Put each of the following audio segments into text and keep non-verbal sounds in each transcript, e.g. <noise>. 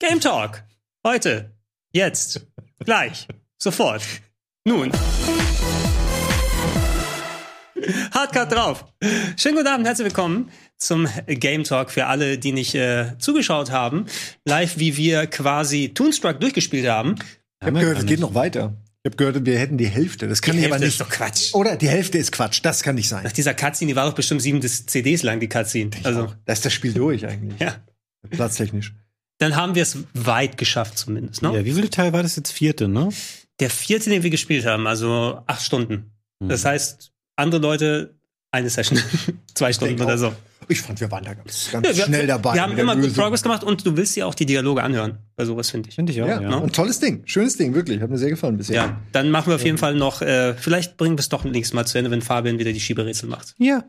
Game Talk. Heute. Jetzt. Gleich. Sofort. Nun. Hardcut drauf. Schönen guten Abend, herzlich willkommen zum Game Talk für alle, die nicht äh, zugeschaut haben. Live, wie wir quasi Toonstruck durchgespielt haben. Ich habe gehört, es geht noch weiter. Ich habe gehört, wir hätten die Hälfte. Das kann Die ich aber Hälfte nicht. ist doch Quatsch. Oder die Hälfte ist Quatsch. Das kann nicht sein. Nach dieser Cutscene, die war doch bestimmt sieben CDs lang, die Cutscene. Also, Da ist das Spiel durch eigentlich. ja. Platztechnisch. Dann haben wir es weit geschafft zumindest, ne? Ja, wie viel Teil war das jetzt? Vierte, ne? Der vierte, den wir gespielt haben, also acht Stunden. Hm. Das heißt, andere Leute eine Session, <laughs> zwei Stunden oder so. Ich fand, wir waren da ganz, ganz Ja, wir, schnell dabei. Wir haben immer gut. Progress gemacht und du willst ja auch die Dialoge anhören. Bei sowas finde ich. Finde ich auch, Ja, ja. ne? Und tolles Ding. Schönes Ding, wirklich. Hat mir sehr gefallen bisher. Ja, dann machen wir auf jeden Fall noch, äh, vielleicht bringen wir es doch nächstes Mal zu Ende, wenn Fabian wieder die Schieberätsel macht. Ja.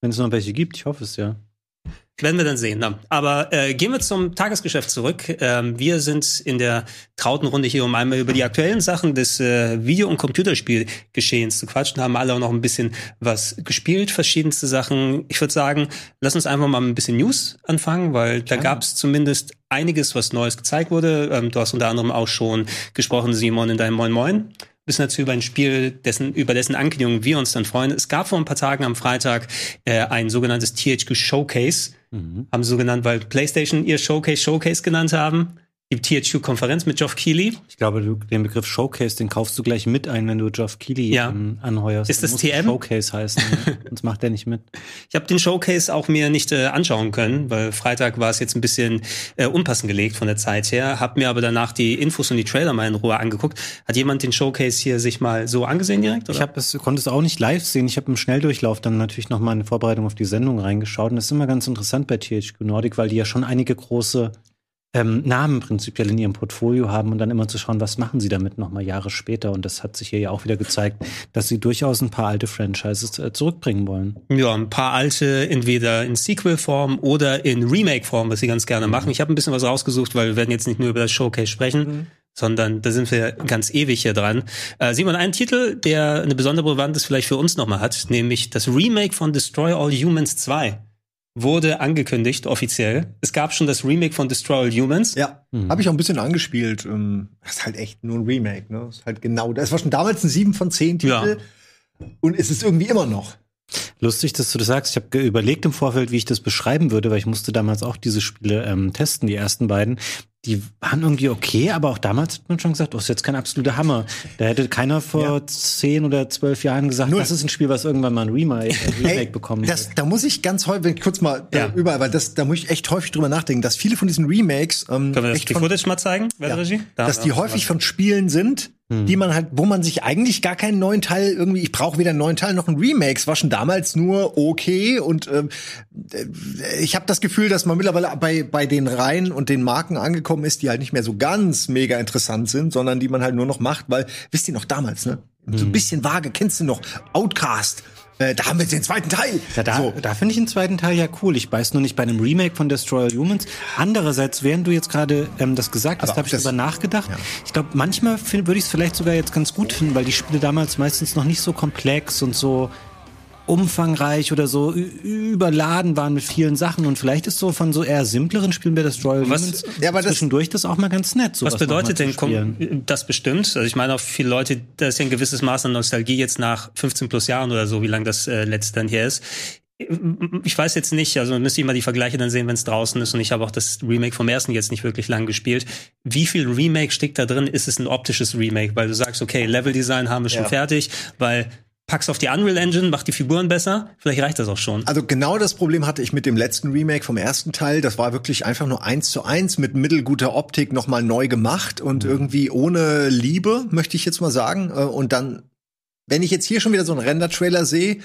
Wenn es noch welche gibt, ich hoffe es ja. Werden wir dann sehen. Ne? Aber äh, gehen wir zum Tagesgeschäft zurück. Ähm, wir sind in der trauten Runde hier, um einmal über die aktuellen Sachen des äh, Video- und Computerspielgeschehens zu quatschen. Haben alle auch noch ein bisschen was gespielt, verschiedenste Sachen. Ich würde sagen, lass uns einfach mal ein bisschen News anfangen, weil da gab es zumindest einiges, was Neues gezeigt wurde. Ähm, du hast unter anderem auch schon gesprochen, Simon, in deinem Moin Moin. Bisschen dazu über ein Spiel, dessen, über dessen Ankündigung wir uns dann freuen. Es gab vor ein paar Tagen am Freitag äh, ein sogenanntes THQ Showcase. Haben sie so genannt, weil PlayStation ihr Showcase Showcase genannt haben. Die THQ-Konferenz mit Geoff Keighley. Ich glaube, du, den Begriff Showcase, den kaufst du gleich mit ein, wenn du Geoff Keighley Ja. ähm, anheuerst. Ist das TM? Showcase heißen. <laughs> Sonst macht der nicht mit. Ich habe den Showcase auch mir nicht äh, anschauen können, weil Freitag war es jetzt ein bisschen äh, unpassend gelegt von der Zeit her. Hab mir aber danach die Infos und die Trailer mal in Ruhe angeguckt. Hat jemand den Showcase hier sich mal so angesehen direkt? Oder? Ich habe es, konnte es auch nicht live sehen. Ich habe im Schnelldurchlauf dann natürlich noch mal in Vorbereitung auf die Sendung reingeschaut. Und das ist immer ganz interessant bei THQ Nordic, weil die ja schon einige große ähm, Namen prinzipiell in ihrem Portfolio haben und dann immer zu schauen, was machen sie damit noch mal Jahre später. Und das hat sich hier ja auch wieder gezeigt, dass sie durchaus ein paar alte Franchises äh, zurückbringen wollen. Ja, ein paar alte, entweder in Sequel-Form oder in Remake-Form, was sie ganz gerne machen. Ich habe ein bisschen was rausgesucht, weil wir werden jetzt nicht nur über das Showcase sprechen, sondern da sind wir ganz ewig hier dran. Äh, Simon, einen Titel, der eine besondere Relevanz vielleicht für uns nochmal hat, nämlich das Remake von Destroy All Humans 2 wurde angekündigt, offiziell. Es gab schon das Remake von Destroy All Humans. Ja, habe ich auch ein bisschen angespielt. Ähm, Das ist halt echt nur ein Remake, ne? Das ist halt genau das. war schon damals ein 7 von 10 Titel. Und es ist irgendwie immer noch. Lustig, dass du das sagst. Ich habe überlegt im Vorfeld, wie ich das beschreiben würde, weil ich musste damals auch diese Spiele ähm, testen, die ersten beiden. Die waren irgendwie okay, aber auch damals hat man schon gesagt, oh, ist jetzt kein absoluter Hammer. Da hätte keiner vor Ja. zehn oder zwölf Jahren gesagt, Null. das ist ein Spiel, was irgendwann mal ein Remake, äh, Remake Ey, bekommen das, wird. da muss ich ganz häufig, wenn ich kurz mal Ja. äh, überall, weil das, da muss ich echt häufig drüber nachdenken, dass viele von diesen Remakes ähm, Können wir das die von, Footage mal zeigen? Wer ja, Regie? Da dass die häufig was. von Spielen sind, die man halt, wo man sich eigentlich gar keinen neuen Teil irgendwie, ich brauche weder einen neuen Teil noch ein Remake. Es war schon damals nur okay und ähm, äh, ich habe das Gefühl, dass man mittlerweile bei bei den Reihen und den Marken angekommen ist, die halt nicht mehr so ganz mega interessant sind, sondern die man halt nur noch macht, weil wisst ihr noch damals, ne? So ein bisschen vage, kennst du noch Outcast? Äh, da haben wir jetzt den zweiten Teil. Ja, da, so. da finde ich den zweiten Teil ja cool. Ich weiß nur nicht bei einem Remake von Destroy All Humans. Andererseits, während du jetzt gerade ähm, das gesagt hast, habe ich darüber nachgedacht. ja. Ich glaube, manchmal würde ich es vielleicht sogar jetzt ganz gut finden, weil die Spiele damals meistens noch nicht so komplex und so umfangreich oder so überladen waren mit vielen Sachen und vielleicht ist so von so eher simpleren Spielen bei Destroy All Was- Humans Ja, aber das- zwischendurch das auch mal ganz nett. Was bedeutet denn das bestimmt? Also ich meine auch viele Leute, da ist ja ein gewisses Maß an Nostalgie jetzt nach 15 plus Jahren oder so, wie lang das äh, letzte dann her ist. Ich weiß jetzt nicht, also müsste ich mal die Vergleiche dann sehen, wenn es draußen ist und ich habe auch das Remake vom ersten jetzt nicht wirklich lang gespielt. Wie viel Remake steckt da drin? Ist es ein optisches Remake? Weil du sagst, okay, Leveldesign haben wir schon Ja. fertig, weil pack's auf die Unreal Engine, mach die Figuren besser, vielleicht reicht das auch schon. Also genau das Problem hatte ich mit dem letzten Remake vom ersten Teil. Das war wirklich einfach nur eins zu eins mit mittelguter Optik nochmal neu gemacht und irgendwie ohne Liebe, möchte ich jetzt mal sagen. Äh, Und dann, wenn ich jetzt hier schon wieder so einen Render-Trailer sehe,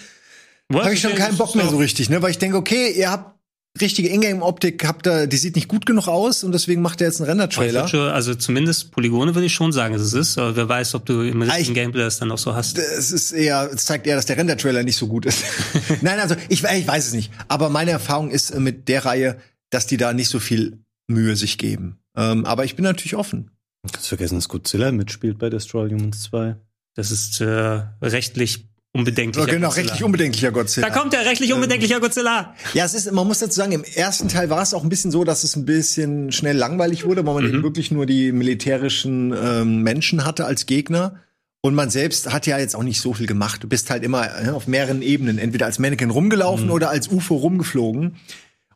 habe ich schon keinen Bock mehr so richtig, ne? Weil ich denke, okay, ihr habt richtige Ingame-Optik, habt da, die sieht nicht gut genug aus und deswegen macht ihr jetzt einen Render-Trailer. Also zumindest Polygone würde ich schon sagen, dass es ist. Aber wer weiß, ob du im richtigen ich- Gameplay das dann auch so hast. Es ist eher, es zeigt eher, dass der Render-Trailer nicht so gut ist. <laughs> Nein, also ich, ich weiß es nicht. Aber meine Erfahrung ist äh, mit der Reihe, dass die da nicht so viel Mühe sich geben. Ähm, aber ich bin natürlich offen. Du kannst vergessen, dass Godzilla mitspielt bei Destroy Humans 2. Das ist äh, rechtlich unbedenklicher genau, Godzilla. rechtlich unbedenklicher Godzilla. Da kommt der rechtlich unbedenklicher Godzilla. Ja, es ist, man muss dazu sagen, im ersten Teil war es auch ein bisschen so, dass es ein bisschen schnell langweilig wurde, weil man Mhm. eben wirklich nur die militärischen ähm, Menschen hatte als Gegner. Und man selbst hat ja jetzt auch nicht so viel gemacht. Du bist halt immer äh, auf mehreren Ebenen, entweder als Mannequin rumgelaufen Mhm. oder als UFO rumgeflogen.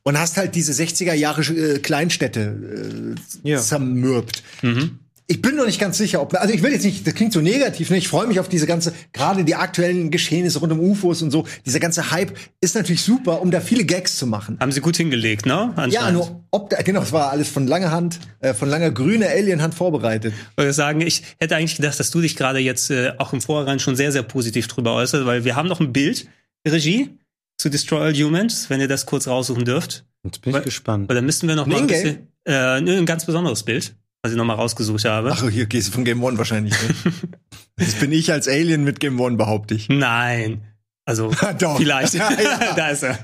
Und hast halt diese 60er Jahre äh, Kleinstädte äh, Ja. zermürbt. Mhm. Ich bin noch nicht ganz sicher, ob, also ich will jetzt nicht, das klingt so negativ, ne? Ich freue mich auf diese ganze, gerade die aktuellen Geschehnisse rund um UFOs und so. Dieser ganze Hype ist natürlich super, um da viele Gags zu machen. Haben sie gut hingelegt, ne? Ja, nur ob da, genau, es war alles von langer Hand, äh, von langer grüner Alienhand vorbereitet. Ich würde sagen, ich hätte eigentlich gedacht, dass du dich gerade jetzt äh, auch im Vorhinein schon sehr, sehr positiv drüber äußerst, weil wir haben noch ein Bild, Regie, zu Destroy All Humans, wenn ihr das kurz raussuchen dürft. Jetzt bin ich Weil- gespannt. Weil dann müssten wir noch mal ein bisschen, äh, ein ganz besonderes Bild, was ich noch mal rausgesucht habe. Ach, hier gehst du von Game One wahrscheinlich. Ne? das <laughs> bin ich als Alien mit Game One, behaupte ich. Nein. Also, <laughs> Doch. vielleicht. <laughs> Ja, ja. da ist er.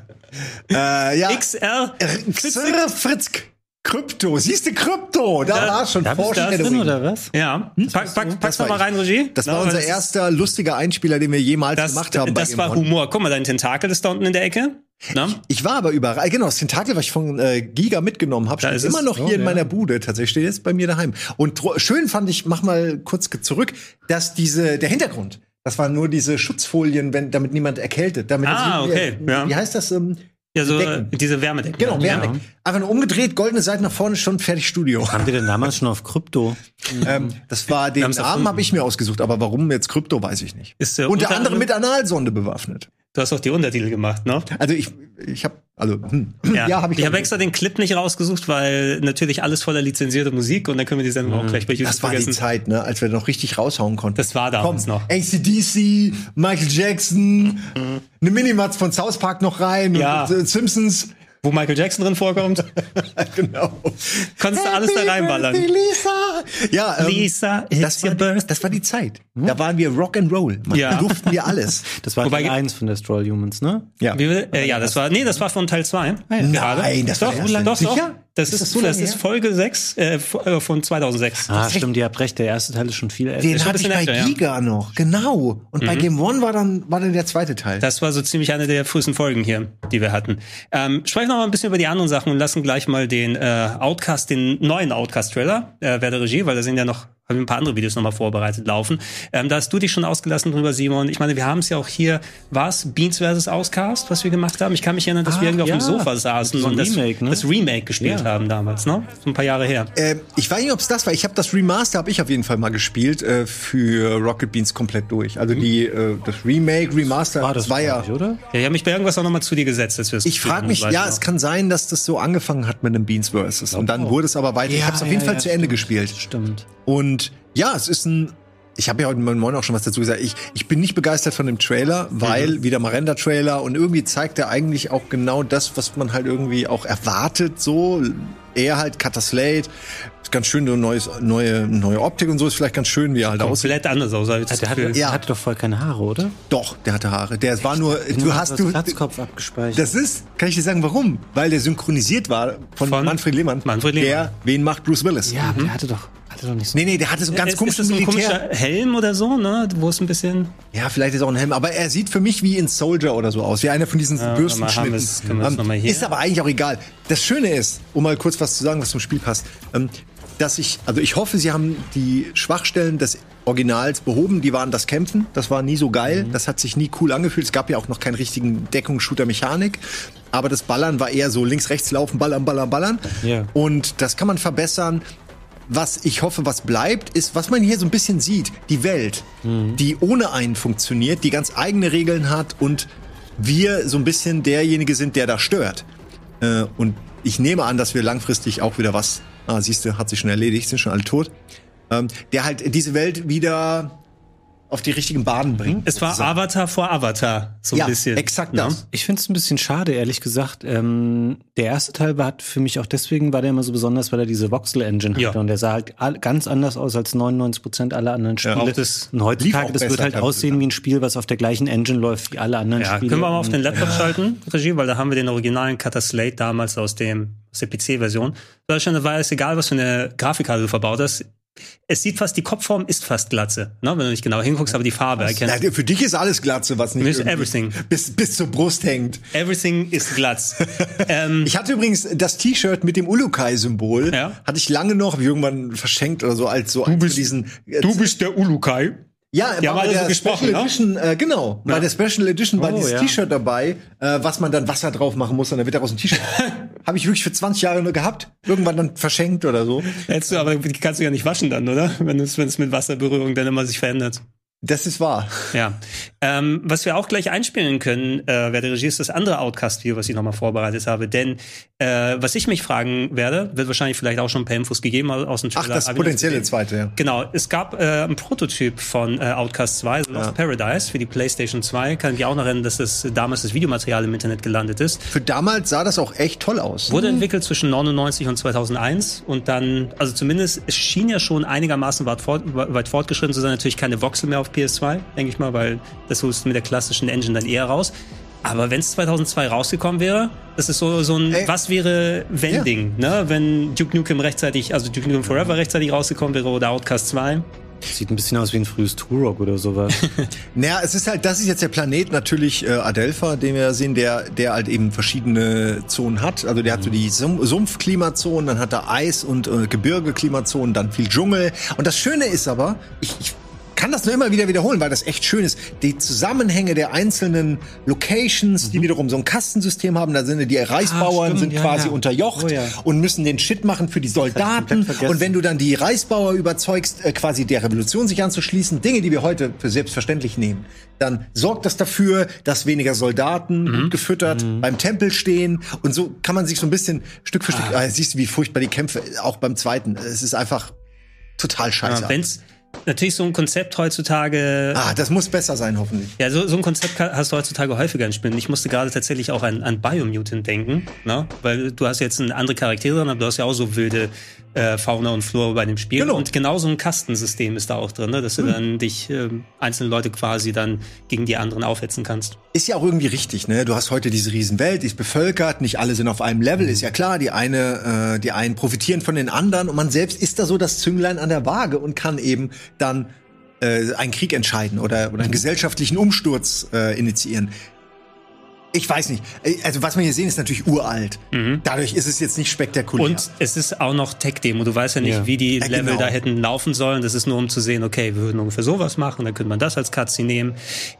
Äh, ja. XR. Xer Fritzk. Krypto. Siehst du Krypto? Da Da- war schon Da Foreshadowing. oder was? Ja. Pack, pack, pack's Das doch war mal rein, Regie. Das war unser erster lustiger Einspieler, den wir jemals Das, gemacht haben. bei das war. Humor. Guck mal, dein Tentakel ist da unten in der Ecke. Na? Ich war aber überall. Genau, das Tentakel, was ich von äh, Giga mitgenommen habe, steht immer noch Oh, hier in ja. meiner Bude. Tatsächlich steht jetzt bei mir daheim. Und schön fand ich, mach mal kurz zurück, dass diese der Hintergrund, das waren nur diese Schutzfolien, wenn damit niemand erkältet. Damit Ah, das- okay, Wie, ja. wie heißt das? Ähm, Ja, so Decken. äh, diese Wärmedecken. genau, ja. Wärme. Einfach nur umgedreht, goldene Seite nach vorne, schon fertig Studio. Haben wir denn damals schon auf Krypto? <laughs> ähm, das war den Namen habe ich mir ausgesucht, aber warum jetzt Krypto, weiß ich nicht. Ist, äh, Unter unter anderem anderem- mit Analsonde bewaffnet. Du hast auch die Untertitel gemacht, ne? Also ich, ich habe, also hm. Ja, habe ich. ich habe extra den Clip nicht rausgesucht, weil natürlich alles voller lizenzierter Musik und dann können wir die Sendung auch gleich bei YouTube Mhm. Das war die vergessen. Zeit, ne, als wir noch richtig raushauen konnten. Das war damals Komm, noch. ACDC, Michael Jackson, eine Minimatz von South Park noch rein, Ja. und, äh, Simpsons. Wo Michael Jackson drin vorkommt, <laughs> genau. konntest du alles da reinballern. Lisa. Ja, ähm, Lisa, it's das war, your birthday. das war die Zeit. Da waren wir Rock and Roll. Man. Ja. Da durften wir alles. Das war Wobei- Teil 1 von Destroy Humans, ne? Ja. Wie äh, ja, das war, nee, das war von Teil 2. Nein, das war doch, erste. doch, doch. Sicher? Das Ist ist, das so das lange ist her? Folge 6 äh, äh, von 2006. Ah, stimmt, ihr habt recht. Der erste Teil ist schon viel älter. Den hatte ich bei älter, ja. Giga noch. Genau. Und bei Game One war dann, war dann der zweite Teil. Das war so ziemlich eine der frühesten Folgen hier, die wir hatten. Ähm, sprechen wir mal ein bisschen über die anderen Sachen und lassen gleich mal den äh, Outcast, den neuen Outcast-Trailer, äh, wer der Regie, weil da sind ja noch haben wir ein paar andere Videos nochmal vorbereitet laufen. Ähm, da hast du dich schon ausgelassen drüber, Simon. Ich meine, wir haben es ja auch hier, war es Beans vs. Outcast, was wir gemacht haben? Ich kann mich erinnern, dass Ah, wir irgendwie auf ja. dem Sofa saßen So und das Remake, ne? das Remake gespielt Ja. haben damals, ne? So ein paar Jahre her. Ähm, ich weiß nicht, ob es das war. Ich habe das Remaster, habe ich auf jeden Fall mal gespielt äh, für Rocket Beans komplett durch. Also die äh, das Remake, Remaster, War das, war ja. ich, oder? Ja, ich habe mich bei irgendwas auch nochmal zu dir gesetzt, als wir es Ich frage mich, ja, ich es noch. kann sein, dass das so angefangen hat mit einem Beans Versus und dann wurde es aber weiter. ich habe es auf jeden Fall zu Ende stimmt, gespielt. Stimmt. Und ja, es ist ein. Ich habe ja heute Moin auch schon was dazu gesagt. Ich, ich bin nicht begeistert von dem Trailer, weil wieder mal Render-Trailer und irgendwie zeigt er eigentlich auch genau das, was man halt irgendwie auch erwartet. So eher halt Cutter Slate, ist ganz schön so neues, neue neue Optik und so ist vielleicht ganz schön, wie er halt aussieht. komplett anders aus. als Der das hatte, Gefühl. Ja. der hatte doch voll keine Haare, oder? Doch, der hatte Haare. Der war nur. Du hast du. Glatzkopf abgespeichert. Das ist, kann ich dir sagen, warum? Weil der synchronisiert war von, Von Manfred Lehmann. Manfred Lehmann. Der, wen macht Bruce Willis? ja, aber der hatte doch, hatte doch nicht so. Nee, nee, der hatte so einen ganz ist, komischen ist ein Militär. komischer Helm oder so, ne? Wo es ein bisschen. Ja, vielleicht ist auch ein Helm, aber er sieht für mich wie in Soldier oder so aus, wie einer von diesen Ja, Bürstenschnitten. hier? ist aber eigentlich auch egal. Das Schöne ist, um mal kurz was zu sagen, was zum Spiel passt, ähm, dass ich, also ich hoffe, sie haben die Schwachstellen des Originals behoben. Die waren das Kämpfen, das war nie so geil, Mhm. das hat sich nie cool angefühlt. Es gab ja auch noch keinen richtigen Deckungsshooter-Mechanik. Aber das Ballern war eher so links, rechts laufen, ballern, ballern, ballern. Ja. Und das kann man verbessern. Was ich hoffe, was bleibt, ist, was man hier so ein bisschen sieht, die Welt, die ohne einen funktioniert, die ganz eigene Regeln hat und wir so ein bisschen derjenige sind, der da stört. Äh, und ich nehme an, dass wir langfristig auch wieder was, ah, siehst du, hat sich schon erledigt, sind schon alle tot, ähm, der halt diese Welt wieder auf die richtigen Bahnen bringt. Es war sozusagen. Avatar vor Avatar, so ein ja, bisschen. exakt ne? das. Ich finde es ein bisschen schade, ehrlich gesagt. Ähm, der erste Teil war für mich auch deswegen, war der immer so besonders, weil er diese Voxel-Engine Ja. hatte. Und der sah halt ganz anders aus als 99 Prozent aller anderen Spiele. auch das und heutzutage, auch das besser, wird halt aussehen sagen. wie ein Spiel, was auf der gleichen Engine läuft wie alle anderen Ja, Spiele. können wir mal auf den Laptop schalten, Regie, weil da haben wir den originalen Cutter Slate damals aus dem aus der PC-Version. Da schon Weile, ist egal, was für eine Grafikkarte du verbaut hast. Es sieht fast, die Kopfform ist fast Glatze, ne? wenn du nicht genau hinguckst, aber die Farbe erkennst. Ja, für dich ist alles Glatze, was nicht everything. Bis, bis zur Brust hängt. Everything is Glatz. <laughs> ähm, Ich hatte übrigens das T-Shirt mit dem Ulukai-Symbol. Ja. Hatte ich lange noch, irgendwann verschenkt oder so, als so du bist- diesen. äh, bist der Ulukai. Ja, war bei so der gesprochen, Special ne? Edition, äh, genau. Bei der Special Edition war Oh, dieses ja. T-Shirt dabei, äh, was man dann Wasser drauf machen muss, und dann wird daraus ein T-Shirt. <laughs> Habe ich wirklich für 20 Jahre nur gehabt. Irgendwann dann verschenkt oder so. Hättest du, aber die kannst du ja nicht waschen dann, oder? Wenn es mit Wasserberührung dann immer sich verändert. Das ist wahr. Ja. Ähm, was wir auch gleich einspielen können, äh, wer der Regie ist, das andere Outcast-Video, was ich nochmal vorbereitet habe. Denn äh, was ich mich fragen werde, wird wahrscheinlich vielleicht auch schon ein paar Infos gegeben aus dem Ach, Trailer. das ich noch potenzielle zweite, ja. Genau, es gab äh, einen Prototyp von äh, Outcast 2, The Lost Ja. Paradise, für die PlayStation 2. Kann ich auch noch erinnern, dass das damals das Videomaterial im Internet gelandet ist. Für damals sah das auch echt toll aus. Wurde entwickelt zwischen 99 und 2001 und dann, also zumindest, es schien ja schon einigermaßen weit, fort, weit fortgeschritten zu sein. Natürlich keine Voxel mehr auf PS2, denke ich mal, weil das holst du mit der klassischen Engine dann eher raus. Aber wenn es 2002 rausgekommen wäre, das ist so, so ein Ey. Was wäre wenn Ding, ne? Wenn Duke Nukem rechtzeitig, also Duke Nukem Forever rechtzeitig rausgekommen wäre oder Outcast 2. Sieht ein bisschen aus wie ein frühes Turok oder sowas. <laughs> Naja, es ist halt, das ist jetzt der Planet natürlich äh, Adelpha, den wir sehen, der, der halt eben verschiedene Zonen hat. Also der hat so die Sum Sumpfklimazonen, dann hat er Eis- und äh, Gebirgeklimazonen, dann viel Dschungel. Und das Schöne ist aber, ich, ich kann das nur immer wieder wiederholen, weil das echt schön ist. Die Zusammenhänge der einzelnen Locations, die wiederum so ein Kastensystem haben, da sind die Reisbauern stimmt, sind ja, quasi ja. unterjocht Oh ja. und müssen den Shit machen für die Soldaten. Und wenn du dann die Reisbauer überzeugst, äh, quasi der Revolution sich anzuschließen, Dinge, die wir heute für selbstverständlich nehmen, dann sorgt das dafür, dass weniger Soldaten Mhm. gut gefüttert beim Tempel stehen. Und so kann man sich so ein bisschen Stück für Stück, ah, siehst du, wie furchtbar die Kämpfe, auch beim zweiten. Es ist einfach total scheiße. Ja, wenn's natürlich so ein Konzept heutzutage ah, das muss besser sein, hoffentlich. Ja, so, so ein Konzept hast du heutzutage häufiger in Spielen. Ich musste gerade tatsächlich auch an, an Biomutant denken, ne? weil du hast jetzt eine andere Charaktere drin, aber du hast ja auch so wilde äh, Fauna und Flora bei dem Spiel. Genau. Und genau so ein Kastensystem ist da auch drin, ne? dass du dann dich ähm, einzelne Leute quasi dann gegen die anderen aufhetzen kannst. Ist ja auch irgendwie richtig, ne? Du hast heute diese Riesenwelt, die ist bevölkert, nicht alle sind auf einem Level, ist ja klar. Die eine, äh, die einen profitieren von den anderen und man selbst ist da so das Zünglein an der Waage und kann eben dann äh, einen Krieg entscheiden oder, oder einen gesellschaftlichen Umsturz äh, initiieren. Ich weiß nicht. Äh, Also was wir hier sehen, ist natürlich uralt. Dadurch ist es jetzt nicht spektakulär. Und es ist auch noch Tech-Demo. Du weißt ja nicht, Ja. wie die Ja, Level genau. da hätten laufen sollen. Das ist nur, um zu sehen, okay, wir würden ungefähr sowas machen, dann könnte man das als Cutscene nehmen.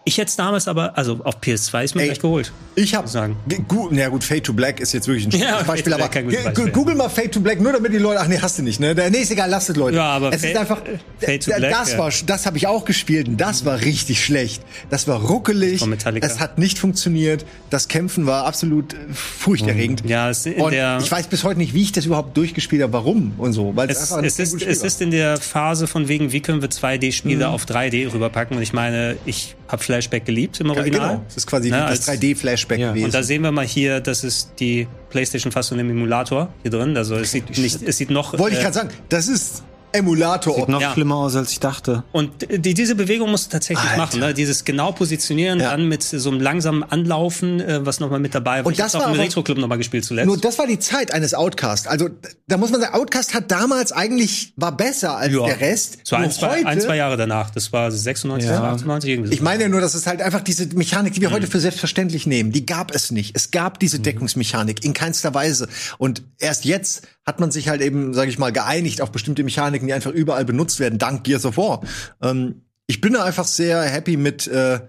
Ich hätte es damals aber, also auf PS2 ist mir Ey, gleich geholt. Ich habe sagen. gut, na gut, Fade to Black ist jetzt wirklich ein <laughs> Ja, Beispiel, aber Beispiel. Google mal Fade to Black, nur damit die Leute, ach nee, hast du nicht, ne? Nee, ist egal, lasst es Leute. Ja, aber es ist Fade- einfach Fade to Black, das war das habe ich auch gespielt und das war richtig schlecht. Das war ruckelig. Von Metallica. Es hat nicht funktioniert. Das Kämpfen war absolut furchterregend. Ja, es in und der ich weiß bis heute nicht, wie ich das überhaupt durchgespielt habe, warum und so, weil Es, es, ist, es ist in der Phase von wegen, wie können wir 2D-Spiele auf 3D rüberpacken. Und ich meine, ich habe Flashback geliebt im. Original. Genau, das ist quasi Ne, das als- 3D-Flashback Ja. gewesen. Und da sehen wir mal hier, das ist die PlayStation-Fassung im Emulator hier drin. Also es sieht nicht, es sieht noch. Wollte ich äh, gerade sagen, das ist Emulator. Sieht noch Ja. schlimmer aus, als ich dachte. Und die, diese Bewegung musst du tatsächlich Alter. machen, ne? Dieses genau positionieren, Ja. dann mit so einem langsamen Anlaufen, äh, was nochmal mit dabei war. Und ich das hab's auch war im aber- Retro-Club nochmal gespielt zuletzt. Nur das war die Zeit eines Outcast. Also da muss man sagen, Outcast hat damals eigentlich war besser als Ja. der Rest. so ein zwei, heute, ein, zwei Jahre danach. Das war 96, Ja. 98, irgendwie so. Ich meine ja nur, dass es halt einfach diese Mechanik, die wir Mhm. heute für selbstverständlich nehmen, die gab es nicht. Es gab diese Deckungsmechanik in keinster Weise. Und erst jetzt hat man sich halt eben, sage ich mal, geeinigt auf bestimmte Mechaniken, die einfach überall benutzt werden, dank Gears of War. Ähm, ich bin da einfach sehr happy mit, äh,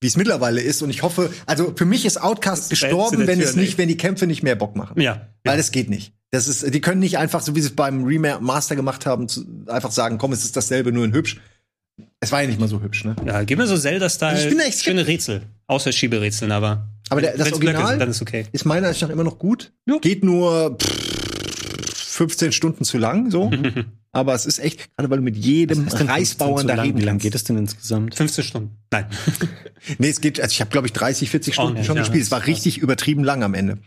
wie es mittlerweile ist. Und ich hoffe, also für mich ist Outcast gestorben, wenn es nicht, wenn die Kämpfe nicht mehr Bock machen. ja. Weil das geht nicht. Das ist, die können nicht einfach, so wie sie es beim Remaster gemacht haben, zu, einfach sagen, komm, es ist dasselbe, nur in hübsch. Es war ja nicht mal so hübsch, ne? Ja, gib mir so Zelda-Style. Also ich bin echt schöne Rätsel. Außer Schieberätseln, aber. Aber der, das Original sind, dann ist okay. ist meiner Ansicht nach immer noch gut. Ja. Geht nur pff, 15 Stunden zu lang, so. <laughs> Aber es ist echt, gerade weil du mit jedem Was ist denn 15 Reisbauern da lang? reden Wie lang kannst. geht es denn insgesamt? 15 Stunden. Nein. <laughs> Nee, es geht, also ich habe, glaube ich, 30, 40 Stunden nicht, schon ja. gespielt. Es war richtig übertrieben lang am Ende.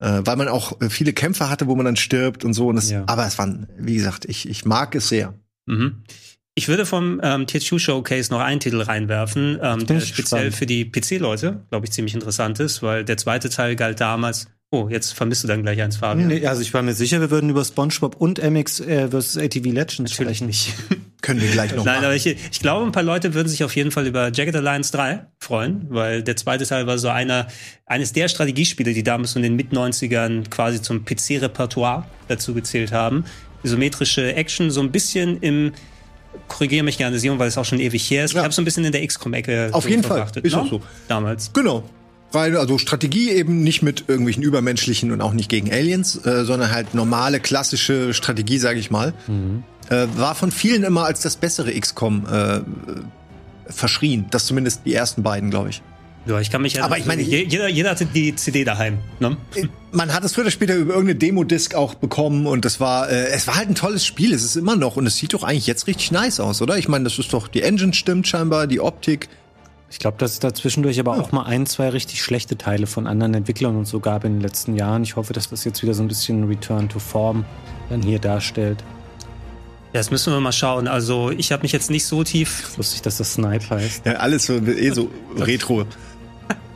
Äh, weil man auch äh, viele Kämpfe hatte, wo man dann stirbt und so. Und das, Ja. Aber es waren, wie gesagt, ich, ich mag es sehr. Mhm. Ich würde vom ähm, THQ Showcase noch einen Titel reinwerfen, ähm, der speziell gespannt. für die PC-Leute, glaube ich, ziemlich interessant ist, weil der zweite Teil galt damals, Oh, jetzt vermisst du dann gleich eins, Fabian. Nee, also ich war mir sicher, wir würden über SpongeBob und MX äh, vs. ATV Legends Natürlich sprechen. nicht. <laughs> Können wir gleich noch Nein, machen. aber ich, ich glaube, ein paar Leute würden sich auf jeden Fall über Jagged Alliance 3 freuen, weil der zweite Teil war so einer, eines der Strategiespiele, die damals in den Mit-90ern quasi zum PC-Repertoire dazu gezählt haben. Isometrische Action, so ein bisschen im, korrigiere mich gerne, Sion, weil es auch schon ewig her ist. Ja. Ich habe so ein bisschen in der XCOM-Ecke Auf jeden Fall. Ist ne? auch so. Damals. Genau. Rein, also Strategie eben nicht mit irgendwelchen übermenschlichen und auch nicht gegen Aliens, äh, sondern halt normale, klassische Strategie, sage ich mal. Äh, war von vielen immer als das bessere XCOM äh, verschrien. Das zumindest die ersten beiden, glaube ich. Ja, ich kann mich ja. Aber ich meine, je- jeder, jeder hatte die CD daheim. Ne? Man hat es früher oder später über irgendeine Demo-Disc auch bekommen und das war, äh, es war halt ein tolles Spiel. Es ist immer noch und es sieht doch eigentlich jetzt richtig nice aus, oder? Ich meine, das ist doch, die Engine stimmt scheinbar, die Optik. Ich glaube, dass es da zwischendurch aber auch mal ein, zwei richtig schlechte Teile von anderen Entwicklern und so gab in den letzten Jahren. Ich hoffe, dass das jetzt wieder so ein bisschen Return to Form dann hier darstellt. Ja, das müssen wir mal schauen. Also, ich habe mich jetzt nicht so tief Lustig, dass das Snipe heißt. Ja, alles so, eh so retro.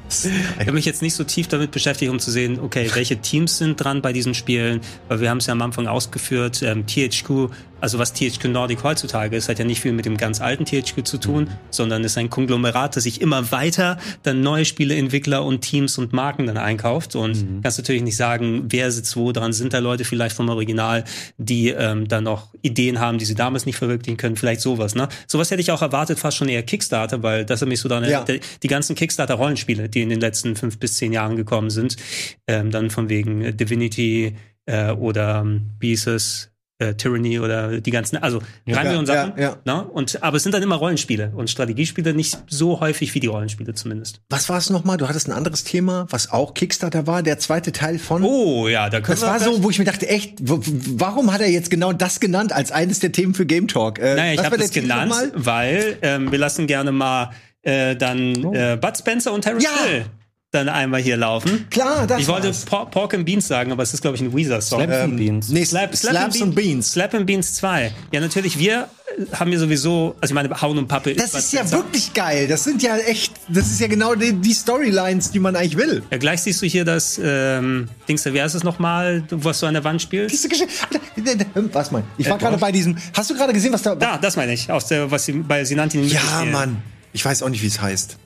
Ich habe mich jetzt nicht so tief damit beschäftigt, um zu sehen, okay, welche Teams sind dran bei diesen Spielen, weil wir haben es ja am Anfang ausgeführt, ähm, THQ, also was THQ Nordic heutzutage ist, hat ja nicht viel mit dem ganz alten THQ zu tun, sondern ist ein Konglomerat, das sich immer weiter dann neue Spieleentwickler und Teams und Marken dann einkauft und kannst natürlich nicht sagen, wer sitzt wo dran, sind da Leute vielleicht vom Original, die ähm, dann noch Ideen haben, die sie damals nicht verwirklichen können, vielleicht sowas, ne? Sowas hätte ich auch erwartet, fast schon eher Kickstarter, weil das hat mich so dann Ja. die, die ganzen Kickstarter-Rollenspiele, die in den letzten fünf bis zehn Jahren gekommen sind, ähm, dann von wegen Divinity äh, oder ähm, Pieces, äh, Tyranny oder die ganzen, also Ja, drei Millionen Sachen. ja, ja. Ne? Und, aber es sind dann immer Rollenspiele und Strategiespiele nicht so häufig wie die Rollenspiele zumindest. Was war es nochmal? Du hattest ein anderes Thema, was auch Kickstarter war, der zweite Teil von. Oh ja, da können Das war so, wo ich mir dachte, echt, warum hat er jetzt genau das genannt als eines der Themen für Game Talk? Äh, Naja, ich habe das genannt, weil ähm, wir lassen gerne mal äh, dann äh, Bud Spencer und Terence Ja! Hill dann einmal hier laufen. Klar, das ich wollte war's. Por Pork and Beans sagen, aber es ist, glaube ich, ein Weezer-Song. Slaps and Beans. Nee, Slap, Slap Slaps and Beans. Slap and Beans 2. Ja, natürlich, wir haben ja sowieso, also ich meine, Hauen und Pappe Das Bud ist ja Spencer. wirklich geil. Das sind ja echt, das ist ja genau die, die Storylines, die man eigentlich will. Ja, gleich siehst du hier das ähm, Dings, wie heißt es nochmal, was du an der Wand spielst? Diese Geschichte. Was mein? Ich war Äh, gerade bei diesem. Hast du gerade gesehen, was da? Da, das meine ich, aus der, was sie bei Sinanti ja, Mann. Ich weiß auch nicht, wie es heißt.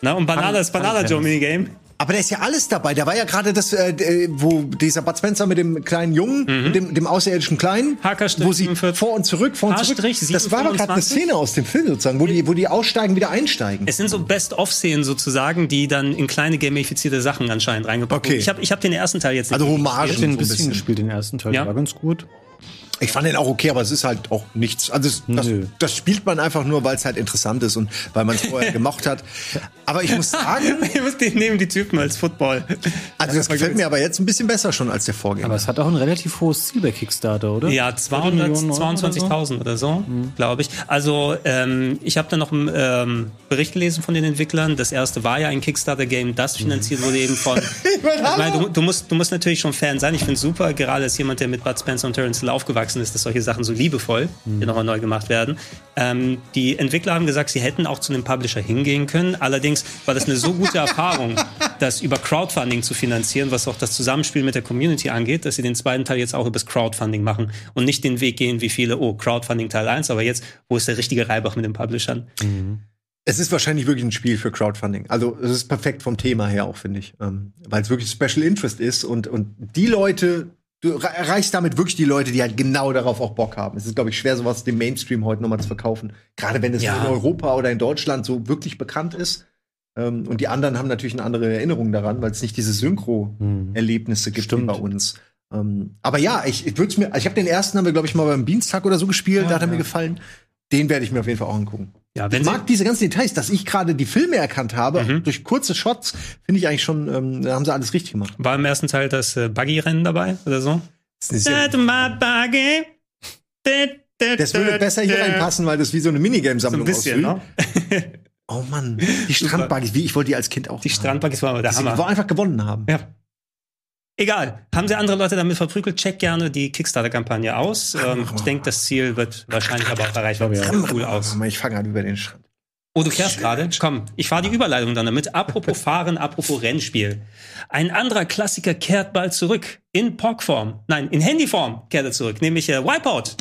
Na, und Banana, das Banana Joe Minigame. Aber da ist ja alles dabei. Da war ja gerade das, äh, äh, wo dieser Bud Spencer mit dem kleinen Jungen, mit dem, dem außerirdischen Kleinen, wo sie 47. vor und zurück, vor und zurück. Das war doch gerade eine 725. Szene aus dem Film sozusagen, wo die, wo die aussteigen, wieder einsteigen. Es sind so Best-of-Szenen sozusagen, die dann in kleine gamifizierte Sachen anscheinend reingepackt Okay. Ich habe ich hab den ersten Teil jetzt nicht Also gespielt. Hommage Ich habe den ein so ein bisschen bisschen. gespielt, den ersten Teil. Ja. War ganz gut. Ich fand den auch okay, aber es ist halt auch nichts. Also es, das, das spielt man einfach nur, weil es halt interessant ist und weil man es vorher gemocht hat. Aber ich muss sagen, <laughs> Ihr müsst den nehmen, die Typen als Football. also das gefällt mir aber jetzt ein bisschen besser schon als der Vorgänger. Aber es hat auch ein relativ hohes Ziel bei Kickstarter, oder? Ja, 200, Millionen Euro oder so? 22.000 oder so, glaube ich. Also ähm, ich habe da noch einen ähm, Bericht gelesen von den Entwicklern. Das erste war ja ein Kickstarter-Game, das finanziert wurde eben von... <laughs> ich meine, du, du, musst, du musst natürlich schon Fan sein. Ich finde super, gerade als jemand, der mit Bud Spencer und Terence Hill aufgewachsen ist, dass solche Sachen so liebevoll hier nochmal neu gemacht werden. Ähm, die Entwickler haben gesagt, sie hätten auch zu einem Publisher hingehen können. Allerdings war das eine so gute <laughs> Erfahrung, das über Crowdfunding zu finanzieren, was auch das Zusammenspiel mit der Community angeht, dass sie den zweiten Teil jetzt auch übers Crowdfunding machen und nicht den Weg gehen, wie viele, oh, Crowdfunding Teil 1, aber jetzt, wo ist der richtige Reibach mit den Publishern? Es ist wahrscheinlich wirklich ein Spiel für Crowdfunding. Also es ist perfekt vom Thema her auch, finde ich. Ähm, Weil es wirklich Special Interest ist und, und die Leute, du er- erreichst damit wirklich die Leute, die halt genau darauf auch Bock haben. Es ist, glaube ich, schwer, sowas dem Mainstream heute nochmal zu verkaufen. Gerade wenn es Ja. in Europa oder in Deutschland so wirklich bekannt ist. Ähm, und die anderen haben natürlich eine andere Erinnerung daran, weil es nicht diese Synchro-Erlebnisse gibt wie bei uns. Ähm, aber ja, ich, ich würde mir, ich habe den ersten, haben wir, glaube ich, mal beim Dienstag oder so gespielt, da hat er mir gefallen. Den werde ich mir auf jeden Fall auch angucken. Ja, wenn Ich mag diese ganzen Details, dass ich gerade die Filme erkannt habe, Mhm. durch kurze Shots, finde ich eigentlich schon, ähm, da haben sie alles richtig gemacht. war im ersten Teil das äh, Buggy-Rennen dabei oder so? Das, das würde besser hier reinpassen, weil das wie so eine So Minigame-Sammlung ein bisschen, aussieht. ne? Oh Mann, <laughs> die Strandbuggies, wie ich wollte die als Kind auch Die. Strandbuggies waren aber der Dass sie Hammer. einfach gewonnen haben. Ja. Egal. Haben sie andere Leute damit verprügelt? Check gerne die Kickstarter-Kampagne aus. Ähm, ich denke, das Ziel wird wahrscheinlich aber auch erreicht werden. Ja. Cool aus. Ich fange gerade über den Strand. Oh, du fährst gerade? Komm, ich fahre die Überleitung dann damit. Apropos Fahren, apropos Rennspiel. Ein anderer Klassiker kehrt bald zurück. In POG-Form. Nein, in Handyform kehrt er zurück. Nämlich äh, Wipeout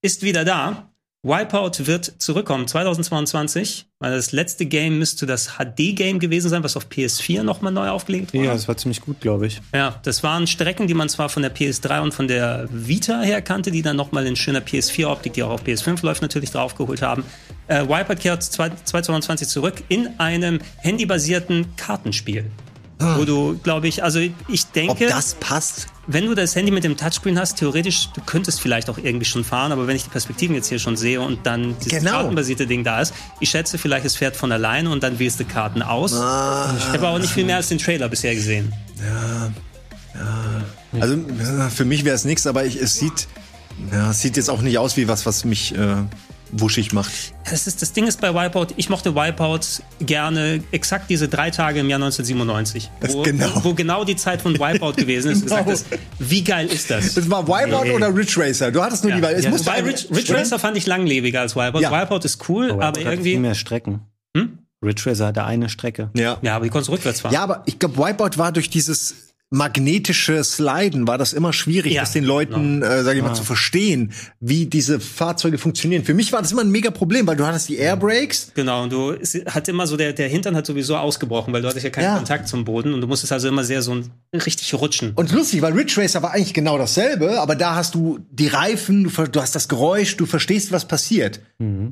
ist wieder da. Wipeout wird zurückkommen 2022, weil das letzte Game müsste das HD-Game gewesen sein, was auf PS4 nochmal neu aufgelegt wurde. Ja, das war ziemlich gut, glaube ich. Ja, das waren Strecken, die man zwar von der PS3 und von der Vita her kannte, die dann nochmal in schöner PS4-Optik, die auch auf PS5 läuft, natürlich draufgeholt haben. Äh, Wipeout kehrt 2022 zurück in einem handybasierten Kartenspiel. Wo du, glaube ich, also ich denke. Ob das passt? wenn du das Handy mit dem Touchscreen hast, theoretisch, du könntest vielleicht auch irgendwie schon fahren, aber wenn ich die Perspektiven jetzt hier schon sehe und dann dieses Genau. kartenbasierte Ding da ist, ich schätze, vielleicht es fährt von alleine und dann wählst du Karten aus. Ah. ich habe aber nicht viel mehr als den Trailer bisher gesehen. Also ja, für mich wäre es nichts, aber ich, es sieht, ja, es sieht jetzt auch nicht aus wie was, was mich äh, wuschig macht. Das, ist, das Ding ist bei Wipeout, ich mochte Wipeout gerne exakt diese drei Tage im Jahr 1997. Das Wo genau. wo genau die Zeit von Wipeout gewesen ist. und gesagt Genau. hast, wie geil ist das? Das war Wipeout Nee. oder Ridge Racer? Du hattest nur die Wahl. Es Ja, musste wobei Ridge, Ridge Racer fand ich langlebiger als Wipeout. Ja. Wipeout ist cool, Aber, aber er hat viel irgendwie. mehr Strecken. Hm? Ridge Racer hatte eine Strecke. Ja. Ja, aber die konntest du rückwärts fahren. Ja, aber ich glaube, Wipeout war durch dieses magnetische Sliden war das immer schwierig, Ja, das den Leuten, äh, sag ich mal, zu verstehen, wie diese Fahrzeuge funktionieren. Für mich war das immer ein mega Problem, weil du hattest die Airbrakes. Genau, und du hat immer so, der, der Hintern hat sowieso ausgebrochen, weil du hattest ja keinen Ja. Kontakt zum Boden und du musstest also immer sehr so ein, richtig rutschen. Und lustig, weil Ridge Racer war eigentlich genau dasselbe, aber da hast du die Reifen, du, du hast das Geräusch, du verstehst, was passiert.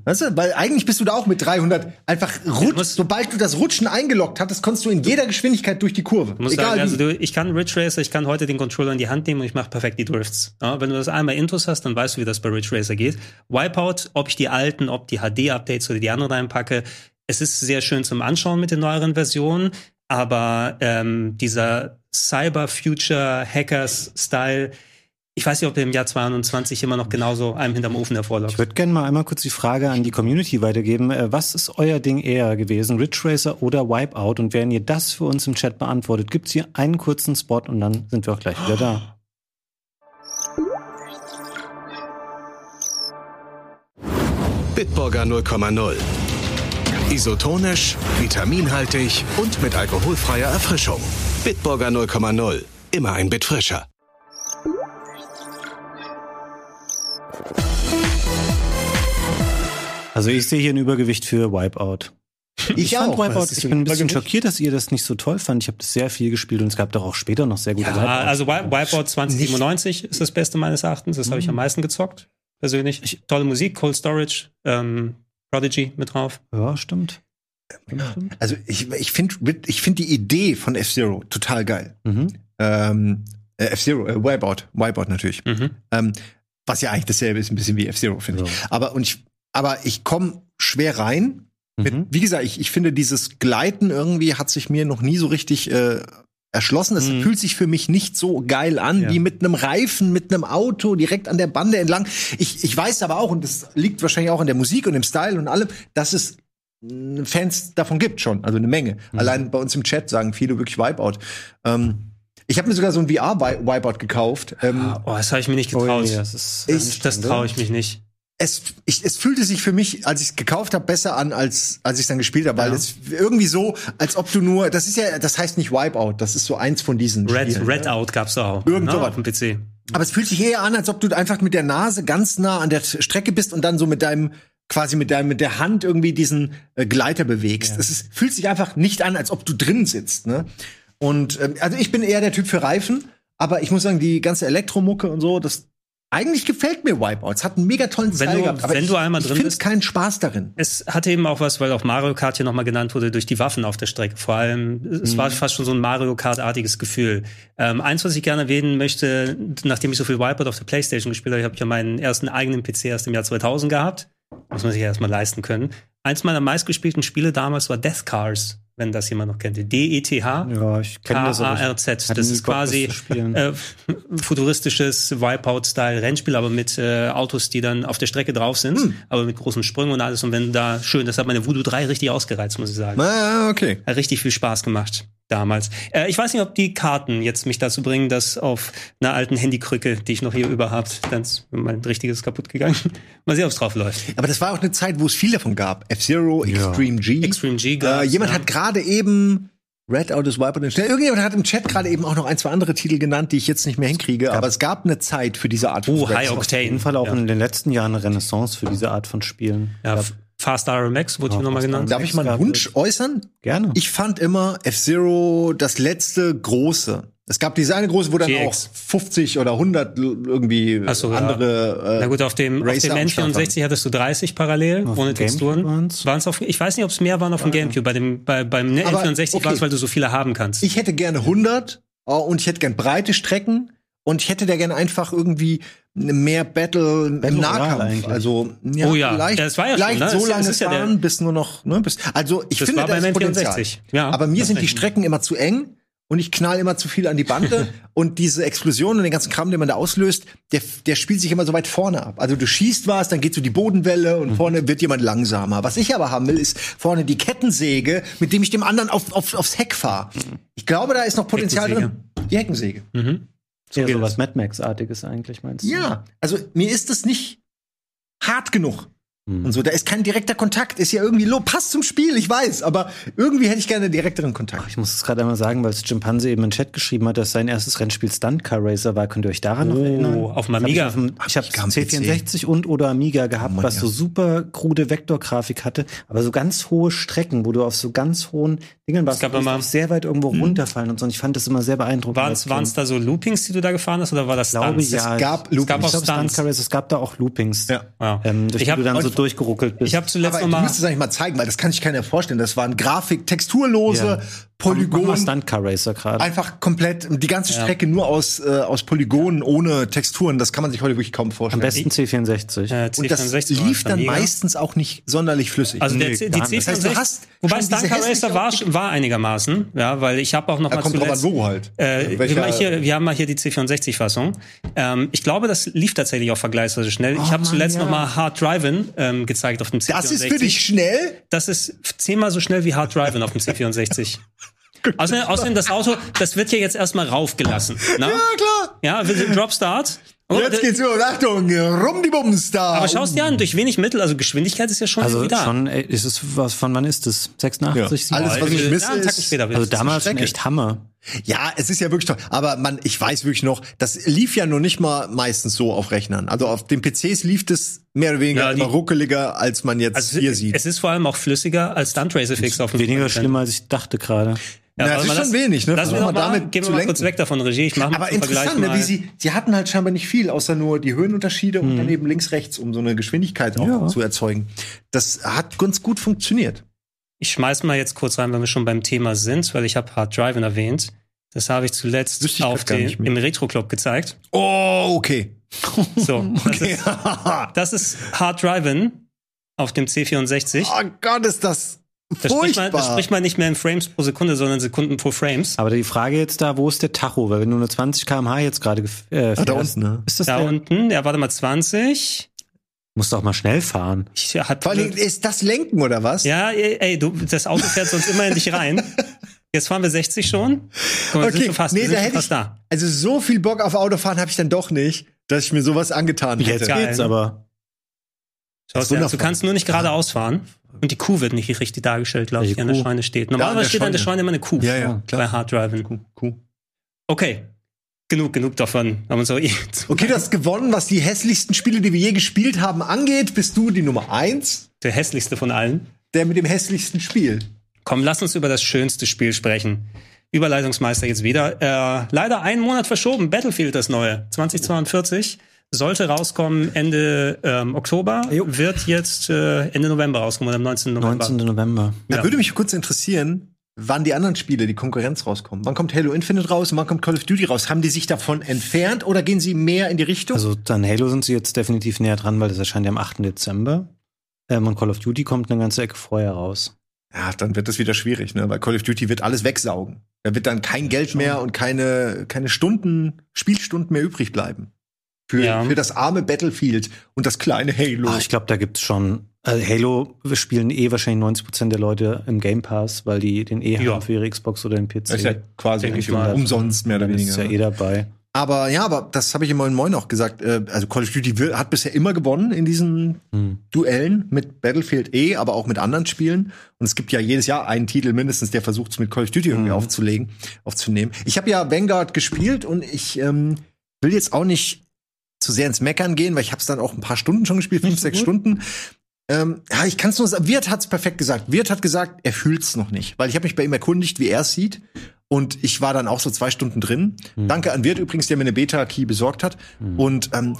Weißt du? Weil eigentlich bist du da auch mit 300 einfach rutscht. sobald du das Rutschen eingeloggt hattest, konntest du in jeder Geschwindigkeit durch die Kurve. Egal sagen, wie. also du, ich kann Ridge Racer, ich kann heute den Controller in die Hand nehmen und ich mache perfekt die Drifts. Ja, wenn du das einmal Intus hast, dann weißt du, wie das bei Ridge Racer geht. Wipeout, ob ich die alten, ob die HD-Updates oder die anderen reinpacke, es ist sehr schön zum Anschauen mit den neueren Versionen, aber ähm, dieser Cyber-Future-Hackers-Style, ich weiß nicht, ob der im Jahr 2020 immer noch genauso einem hinterm Ofen hervorläuft. Ich würde gerne mal einmal kurz die Frage an die Community weitergeben. Äh, Was ist euer Ding eher gewesen? Ridge Racer oder Wipeout? Und wenn ihr das für uns im Chat beantwortet, gibt's hier einen kurzen Spot und dann sind wir auch gleich wieder da. Bitburger 0,0. Isotonisch, vitaminhaltig und mit alkoholfreier Erfrischung. Bitburger 0,0. Immer ein Bit frischer. Also ich sehe hier ein Übergewicht für Wipeout. ich fand auch. Wipeout, ich so bin ein bisschen schockiert, dass ihr das nicht so toll fand. Ich habe das sehr viel gespielt und es gab doch auch später noch sehr gute Ja, Wipeouts. also Wi- Wipeout 2097 ist das Beste meines Erachtens. Das habe ich am meisten gezockt, persönlich. Tolle Musik, Cold Storage, ähm, Prodigy mit drauf. ja, stimmt. Also ich, ich finde ich find die Idee von F-Zero total geil. Mhm. Ähm, äh, F-Zero, äh, Wipeout, Wipeout natürlich. Mhm. Ähm, was ja eigentlich dasselbe ist, ein bisschen wie F-Zero, finde ich. Aber, und ich, aber ich komme schwer rein. Mit, Mhm. Wie gesagt, ich, ich finde, dieses Gleiten irgendwie hat sich mir noch nie so richtig äh, erschlossen. Es Mhm. fühlt sich für mich nicht so geil an, Ja. wie mit einem Reifen, mit einem Auto direkt an der Bande entlang. Ich, ich weiß aber auch, und das liegt wahrscheinlich auch an der Musik und dem Style und allem, dass es mh, Fans davon gibt schon, also eine Menge. Mhm. Allein bei uns im Chat sagen viele wirklich Wipeout. Ähm, ich habe mir sogar so ein VR-Wipeout gekauft. Ähm, Oh, das habe ich mir nicht Oh, getraut. nee, das ist Ich- das traue ich mich nicht. Es, ich, es fühlte sich für mich, als ich es gekauft habe, besser an, als als ich es dann gespielt habe, weil es irgendwie so, als ob du nur, das ist ja, das heißt nicht Wipeout, das ist so eins von diesen Red, Spielen, Red ne? Out gab's auch. Irgend ne, auf dem PC. Aber es fühlt sich eher an, als ob du einfach mit der Nase ganz nah an der Strecke bist und dann so mit deinem quasi mit deinem mit der Hand irgendwie diesen äh, Gleiter bewegst. Es ist, fühlt sich einfach nicht an, als ob du drin sitzt, ne? Und ähm, also ich bin eher der Typ für Reifen, aber ich muss sagen, die ganze Elektromucke und so, das eigentlich gefällt mir Wipeout. Es hat einen mega tollen Wenn Style du- gehabt, aber wenn ich, du einmal ich drin finde bist- keinen Spaß darin. Es hatte eben auch was, weil auch Mario Kart hier nochmal genannt wurde, durch die Waffen auf der Strecke. Vor allem, es Mhm. war fast schon so ein Mario Kart-artiges Gefühl. Ähm, eins, was ich gerne erwähnen möchte, nachdem ich so viel Wipeout auf der Playstation gespielt habe, ich habe ja meinen ersten eigenen PC erst im Jahr 2000 gehabt. Muss man sich ja erstmal leisten können. Eins meiner meistgespielten Spiele damals war Death Cars, wenn das jemand noch kennt. D-E-T-H. Ja, ich kenne das K-A-R-Z. Das ist quasi äh, futuristisches Wipeout-Style-Rennspiel, aber mit äh, Autos, die dann auf der Strecke drauf sind, Hm. aber mit großen Sprüngen und alles. Und wenn da schön, das hat meine Voodoo 3 richtig ausgereizt, muss ich sagen. Ah, okay. Hat richtig viel Spaß gemacht. Damals. Äh, ich weiß nicht, ob die Karten jetzt mich dazu bringen, dass auf einer alten Handykrücke, die ich noch hier über habe, dann ist mein richtiges kaputt gegangen. <laughs> Mal sehen, ob es drauf läuft. Aber das war auch eine Zeit, wo es viel davon gab. F-Zero, Extreme G. Extreme G Äh, gab's, jemand ja. hat gerade eben Red Out is Wiper den Schnell. Irgendjemand hat im Chat gerade eben auch noch ein, zwei andere Titel genannt, die ich jetzt nicht mehr hinkriege. Aber es gab eine Zeit für diese Art von Oh, High Spreadshots. Auf Octane. jeden Fall auch ja. in den letzten Jahren eine Renaissance für diese Art von Spielen. Ja, Fast RMX wurde Ja, hier nochmal genannt. Darf ich mal einen Wunsch äußern? Gerne. Ich fand immer F-Zero das letzte große. Es gab diese eine große, wo dann GX. auch 50 oder 100 l- irgendwie so, ja. andere. Äh, Na gut, auf dem, auf dem am Start N64 hattest du 30 parallel, Auf ohne Texturen. waren's? Waren's auf, ich weiß nicht, ob es mehr waren auf dem Gamecube. Bei dem, bei, beim Aber, N64 okay. war es, weil du so viele haben kannst. ich hätte gerne 100 oh, und ich hätte gerne breite Strecken und ich hätte da gerne einfach irgendwie mehr Battle, Battle im Nahkampf. eigentlich. Also ja, Oh ja. vielleicht, Ja, das war ja schon, vielleicht ne? so Es- es lange ist ja der- fahren, bis nur noch. Ne, bis, also ich Das finde, da ist Potenzial. N64. Ja, Aber mir sind die. Strecken immer zu eng. Und ich knall immer zu viel an die Bande <laughs> und diese Explosion und den ganzen Kram, den man da auslöst, der, der spielt sich immer so weit vorne ab. Also du schießt was, dann geht so die Bodenwelle Mhm. und vorne wird jemand langsamer. Was ich aber haben will, ist vorne die Kettensäge, mit dem ich dem anderen auf, auf, aufs Heck fahre. Ich glaube, da ist noch Potenzial drin. Die Heckensäge. Mhm. So es. was Mad Max-artiges eigentlich, meinst du? Ja, also mir ist das nicht hart genug. Hm. Und so, da ist kein direkter Kontakt, ist ja irgendwie lo, passt zum Spiel, ich weiß, aber irgendwie hätte ich gerne einen direkteren Kontakt. Ich muss es gerade einmal sagen, weil es Chimpanse eben im Chat geschrieben hat, dass sein erstes Rennspiel Stunt Car Racer war. Könnt ihr euch daran noch Oh, erinnern? auf dem hab Amiga. Ich, habe am C64 und oder Amiga gehabt, Oh Mann, was so super krude Vektorgrafik hatte, aber so ganz hohe Strecken, wo du auf so ganz hohen Dingen warst, gab du immer- sehr weit irgendwo runterfallen und so. Und ich fand das immer sehr beeindruckend. Waren es da so Loopings, die du da gefahren hast, oder war das Ich glaube, Stunts? ja. Es gab Loopings. Es gab auch Stunt Stunts. Es gab da auch Loopings. Ja. Ja. Ähm, durch Ich die hab- du dann so durchgeruckelt bist. Ich habe zuletzt Aber noch du mal. müsstest es eigentlich mal zeigen, weil das kann sich keiner vorstellen. Das waren Grafik, texturlose, Polygon, mal Stunt Car Racer gerade. einfach komplett, die ganze Ja. Strecke nur aus, äh, aus Polygonen, ohne Texturen. Das kann man sich heute wirklich kaum Am vorstellen. besten C64. Äh, Und das C64 lief dann Amiga. meistens auch nicht sonderlich flüssig. Also der, Nee, die gar nicht. C64, Das heißt, du hast wobei Stunt Car Racer war, war einigermaßen, ja, weil ich habe auch noch Da mal kommt drauf an, zuletzt, wo halt. Äh, Welcher- wir, mal hier, wir haben mal hier die C64-Fassung. Ähm, ich glaube, das lief tatsächlich auch vergleich,weise schnell. ich habe zuletzt ja. noch mal Hard Driving ähm, gezeigt auf dem C64. das ist für dich schnell? Das ist zehnmal so schnell wie Hard Driving auf dem <laughs> C64. Außerdem, außerdem, das Auto, das wird ja jetzt erstmal raufgelassen. Na? Ja, klar. Ja, wir sind Drop Start. Oh, Jetzt geht's los. Achtung, rum die Bums da. aber schau es dir an, durch wenig Mittel, also Geschwindigkeit ist ja schon Also da. schon, ey, ist es was von wann ist es? 86, Ja. Alles, was 87? ich misse, ja, ist- später Also damals schon echt Hammer. Ja, es ist ja wirklich toll. Aber man, ich weiß wirklich noch, das lief ja nur nicht mal meistens so auf Rechnern. Also auf den PCs lief das mehr oder weniger Ja, die- immer ruckeliger, als man jetzt Also hier es, sieht. es ist vor allem auch flüssiger als Stunt Racer Fix auf dem Weniger schlimm, als ich dachte gerade. Ja, Na, mal, ist schon lass- wenig, ne? Lass noch mal damit gehen wir zu mal lenken. kurz weg davon, Regie. Ich mache Aber interessant, ne, wie sie, sie hatten halt scheinbar nicht viel, außer nur die Höhenunterschiede und dann eben links, rechts, um so eine Geschwindigkeit auch Ja. zu erzeugen. Das hat ganz gut funktioniert. Ich schmeiß mal jetzt kurz rein, wenn wir schon beim Thema sind, weil ich habe Hard Driving erwähnt. Das habe ich zuletzt ich auf den, im Retro Club gezeigt. Oh, okay. So, <laughs> das, Okay. ist, <laughs> das ist Hard Driving auf dem C64. oh Gott, ist das Da spricht, man, da furchtbar. spricht man nicht mehr in Frames pro Sekunde, sondern Sekunden pro Frames. Aber die Frage jetzt da, wo ist der Tacho? Weil wenn du nur 20 km/h jetzt gerade äh, Ah, da fährst, unten, ne? ist das Da der? unten, ja, warte mal, 20. Musst du auch mal schnell fahren. Ich hab, Vor allem, ist das Lenken oder was? ja, ey, ey, du, das Auto fährt sonst immer in dich rein. <laughs> Jetzt fahren wir 60 schon. Guck mal, wir sind schon fast, wir sind da hätte fast ich, da. Also so viel Bock auf Autofahren habe ich dann doch nicht, dass ich mir sowas angetan hätte. Jetzt geht's aber. Schau ist dir an, du kannst nur nicht geradeaus fahren. Und die Kuh wird nicht richtig dargestellt, glaube ich, die an der Kuh? Scheune steht. Ja, Normalerweise der steht an der Scheune. Scheune immer eine Kuh. Ja, ja, klar. Bei Hard Driving. Cool, cool. Okay. Genug, genug davon. Haben uns so eh <laughs> Okay, du hast gewonnen, was die hässlichsten Spiele, die wir je gespielt haben, angeht. Bist du die Nummer eins, der hässlichste von allen. der mit dem hässlichsten Spiel. Komm, lass uns über das schönste Spiel sprechen. Überleitungsmeister jetzt wieder. Äh, leider einen Monat verschoben. Battlefield das neue. 2042. Sollte rauskommen Ende ähm, Oktober. Wird jetzt äh, Ende November rauskommen, oder am 19. November. 19. November. Da Ja. würde mich kurz interessieren, wann die anderen Spiele, die Konkurrenz rauskommen. Wann kommt Halo Infinite raus und wann kommt Call of Duty raus? Haben die sich davon entfernt oder gehen sie mehr in die Richtung? Also dann Halo sind sie jetzt definitiv näher dran, weil das erscheint ja am 8. Dezember. Ähm, und Call of Duty kommt eine ganze Ecke vorher raus. ja, dann wird das wieder schwierig, ne? Weil Call of Duty wird alles wegsaugen. Da wird dann kein Geld mehr und keine, keine Stunden, Spielstunden mehr übrig bleiben. Für, Ja. für das arme Battlefield und das kleine Halo. Ah, ich glaube, da gibt's schon Also Halo spielen eh wahrscheinlich 90 Prozent der Leute im Game Pass, weil die den eh Ja. haben für ihre Xbox oder den PC. Das ist ja quasi eigentlich mal. umsonst mehr oder ist weniger. es ja eh dabei. Aber ja, aber das habe ich im Moin Moin auch gesagt. Äh, also Call of Duty will- hat bisher immer gewonnen in diesen Hm. Duellen mit Battlefield E, aber auch mit anderen Spielen. Und es gibt ja jedes Jahr einen Titel mindestens, der versucht, es mit Call of Duty irgendwie aufzulegen, aufzunehmen. Ich habe ja Vanguard gespielt und ich ähm, will jetzt auch nicht zu sehr ins Meckern gehen, weil ich habe es dann auch ein paar Stunden schon gespielt, fünf, sechs? Stunden. Ähm, ja, ich kann es nur sagen. Wirt hat's perfekt gesagt. Wirt hat gesagt, er fühlt's noch nicht, weil ich habe mich bei ihm erkundigt, wie er es sieht. Und ich war dann auch so zwei Stunden drin. Danke an Wirt übrigens, der mir eine Beta-Key besorgt hat. Und ähm,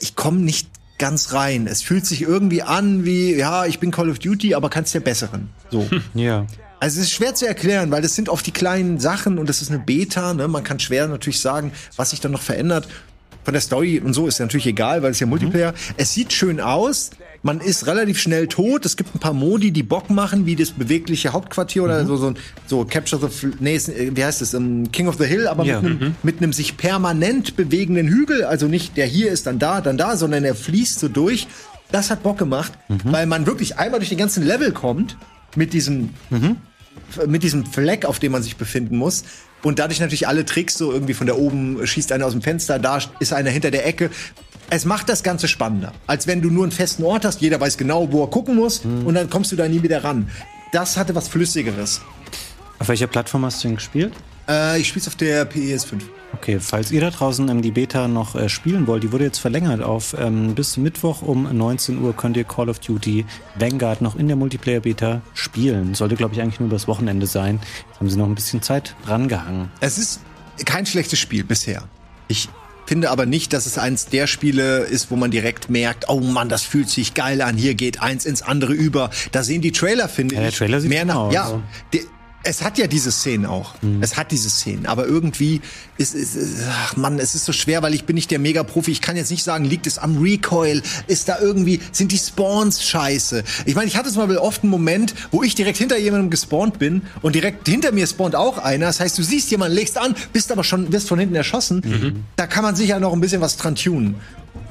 ich komme nicht ganz rein. Es fühlt sich irgendwie an wie, ja, ich bin Call of Duty, aber kannst der Besseren. So. <laughs> Ja. Also es ist schwer zu erklären, weil das sind oft die kleinen Sachen und das ist eine Beta. Ne? Man kann schwer natürlich sagen, was sich dann noch verändert. Von der Story und so ist ja natürlich egal, weil es ja Multiplayer. Es sieht schön aus. Man ist relativ schnell tot. Es gibt ein paar Modi, die Bock machen, wie das bewegliche Hauptquartier oder so, so, so Capture the, Fl- nee, äh, wie heißt es, ähm, King of the Hill, aber Ja. mit einem mit einem sich permanent bewegenden Hügel. Also nicht der hier ist dann da, dann da, sondern er fließt so durch. Das hat Bock gemacht, weil man wirklich einmal durch den ganzen Level kommt mit diesem mit diesem Fleck, auf dem man sich befinden muss. Und dadurch natürlich alle Tricks, so irgendwie von da oben schießt einer aus dem Fenster, da ist einer hinter der Ecke. Es macht das Ganze spannender, als wenn du nur einen festen Ort hast, jeder weiß genau, wo er gucken muss und dann kommst du da nie wieder ran. Das hatte was Flüssigeres. Auf welcher Plattform hast du denn gespielt? Äh, ich spiel's auf der PS5. Okay, falls ihr da draußen ähm, die Beta noch äh, spielen wollt, die wurde jetzt verlängert auf ähm, bis Mittwoch um 19 Uhr könnt ihr Call of Duty Vanguard noch in der Multiplayer-Beta spielen. Sollte, glaube ich, eigentlich nur übers Wochenende sein. Jetzt haben sie noch ein bisschen Zeit drangehangen. Es ist kein schlechtes Spiel bisher. Ich finde aber nicht, dass es eins der Spiele ist, wo man direkt merkt, oh Mann, das fühlt sich geil an, hier geht eins ins andere über. Da sehen die Trailer, finde Ja, der ich, Trailer sieht mehr nach. aus, ja, die, es hat ja diese Szenen auch. Es hat diese Szenen, aber irgendwie ist es, ist- ach Mann, es ist so schwer, weil ich bin nicht der Mega-Profi. Ich kann jetzt nicht sagen, liegt es am Recoil? Ist da irgendwie, sind die Spawns scheiße? Ich meine, ich hatte es mal oft einen Moment, wo ich direkt hinter jemandem gespawnt bin und direkt hinter mir spawnt auch einer. Das heißt, du siehst jemanden, legst an, bist aber schon, wirst von hinten erschossen. Da kann man sicher noch ein bisschen was dran tunen.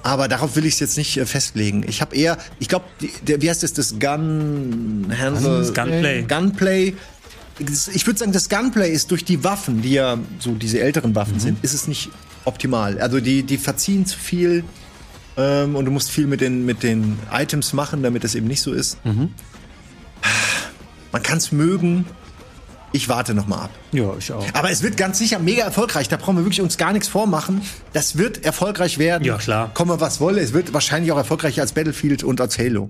Aber darauf will ich es jetzt nicht äh, festlegen. Ich habe eher, ich glaube, wie heißt das, das Gun Handle, Gunplay. Gunplay. Ich würde sagen, das Gunplay ist durch die Waffen, die ja so diese älteren Waffen sind, ist es nicht optimal. Also die, die verziehen zu viel ähm, und du musst viel mit den, mit den Items machen, damit es eben nicht so ist. Man kann es mögen. Ich warte noch mal ab. Ja, ich auch. Aber es wird ganz sicher mega erfolgreich. Da brauchen wir wirklich uns gar nichts vormachen. Das wird erfolgreich werden. Ja, klar. Komme was wolle. Es wird wahrscheinlich auch erfolgreicher als Battlefield und als Halo.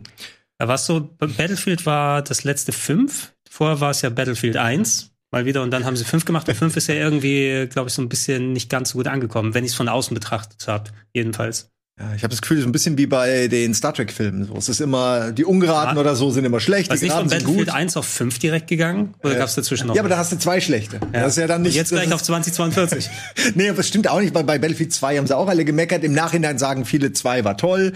Da war's so, Battlefield war das letzte fünf. Vorher war es ja Battlefield 1. Mal wieder und dann haben sie fünf gemacht. Und fünf ist ja irgendwie, glaube ich, so ein bisschen nicht ganz so gut angekommen, wenn ich es von außen betrachtet habe. Jedenfalls. Ja, ich habe das Gefühl, so ein bisschen wie bei den Star Trek-Filmen. So, es ist immer, die Ungeraden Ja. oder so sind immer schlecht, Was die nicht von Battlefield gut. 1 auf 5 direkt gegangen? Oder gab's dazwischen noch? Ja, aber da hast du zwei schlechte. Das ist ja dann nicht. und jetzt gleich auf 2042. <laughs> Nee, aber das stimmt auch nicht, weil bei Battlefield 2 haben sie auch alle gemeckert. Im Nachhinein sagen viele, 2 war toll.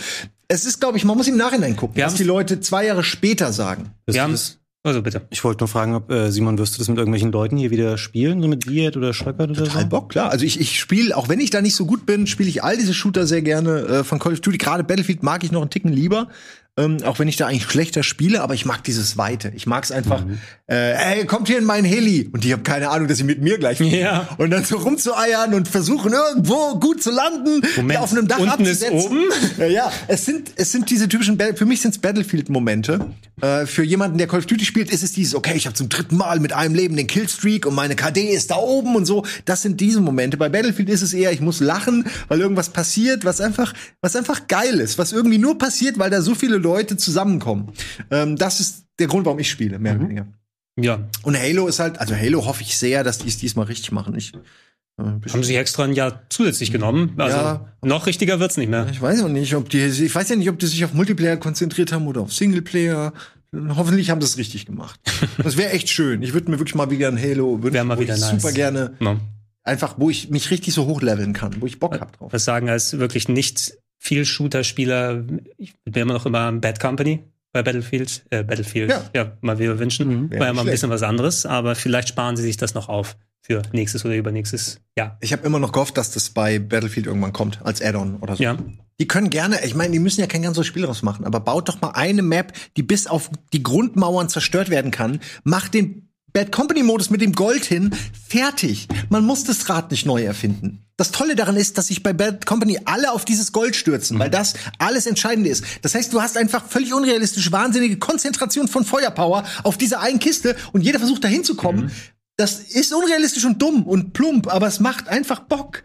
Es ist, glaube ich, man muss im Nachhinein gucken, Wir was die Leute zwei Jahre später sagen. Wir haben's. Also bitte. Ich wollte nur fragen, ob äh, Simon, wirst du das mit irgendwelchen Leuten hier wieder spielen, so mit Wirt oder Scholpert oder Total so? Bock, klar. Also ich, ich spiele, auch wenn ich da nicht so gut bin, spiele ich all diese Shooter sehr gerne äh, von Call of Duty. Gerade Battlefield mag ich noch einen Ticken lieber. Ähm, auch wenn ich da eigentlich schlechter spiele, aber ich mag dieses Weite. Ich mag es einfach, Mhm. äh, ey, kommt hier in meinen Heli. Und die haben keine Ahnung, dass sie mit mir gleich. Ja. Und dann so rumzueiern und versuchen, irgendwo gut zu landen, Moment, auf einem Dach unten ist abzusetzen. oben? Ja, ja, es sind, es sind diese typischen, Ba- für mich sind es Battlefield-Momente. Äh, für jemanden, der Call of Duty spielt, ist es dieses, okay, ich habe zum dritten Mal mit einem Leben den Killstreak und meine KD ist da oben und so. Das sind diese Momente. Bei Battlefield ist es eher, ich muss lachen, weil irgendwas passiert, was einfach, was einfach geil ist, was irgendwie nur passiert, weil da so viele Leute zusammenkommen. Ähm, das ist der Grund, warum ich spiele, mehr oder weniger. Ja. Und Halo ist halt, also Halo hoffe ich sehr, dass die es diesmal richtig machen. Ich, äh, Haben sie extra ein Jahr zusätzlich genommen. Also Ja. noch richtiger wird's nicht mehr. Ich weiß auch nicht, ob die, ich weiß ja nicht, ob die sich auf Multiplayer konzentriert haben oder auf Singleplayer. Hoffentlich haben sie es richtig gemacht. <laughs> Das wäre echt schön. Ich würde mir wirklich mal wieder ein Halo, Wär mal wieder ich nice. super gerne, No. einfach, wo ich mich richtig so hochleveln kann, wo ich Bock hab drauf. Was sagen als wirklich nicht viel Shooter-Spieler, ich bin immer noch immer Bad Company bei Battlefield, äh, Battlefield, Ja. ja, mal wieder wünschen. Mhm. War ja mal ein bisschen was anderes, aber vielleicht sparen sie sich das noch auf. für nächstes oder übernächstes Jahr. Ich habe immer noch gehofft, dass das bei Battlefield irgendwann kommt, als Add-on oder so. Ja. Die können gerne, ich meine, die müssen ja kein ganzes Spiel draus machen, aber baut doch mal eine Map, die bis auf die Grundmauern zerstört werden kann. Macht den Bad Company Modus mit dem Gold hin, fertig. Man muss das Rad nicht neu erfinden. Das Tolle daran ist, dass sich bei Bad Company alle auf dieses Gold stürzen, weil das alles Entscheidende ist. Das heißt, du hast einfach völlig unrealistisch wahnsinnige Konzentration von Feuerpower auf dieser einen Kiste und jeder versucht da hinzukommen. Das ist unrealistisch und dumm und plump, aber es macht einfach Bock.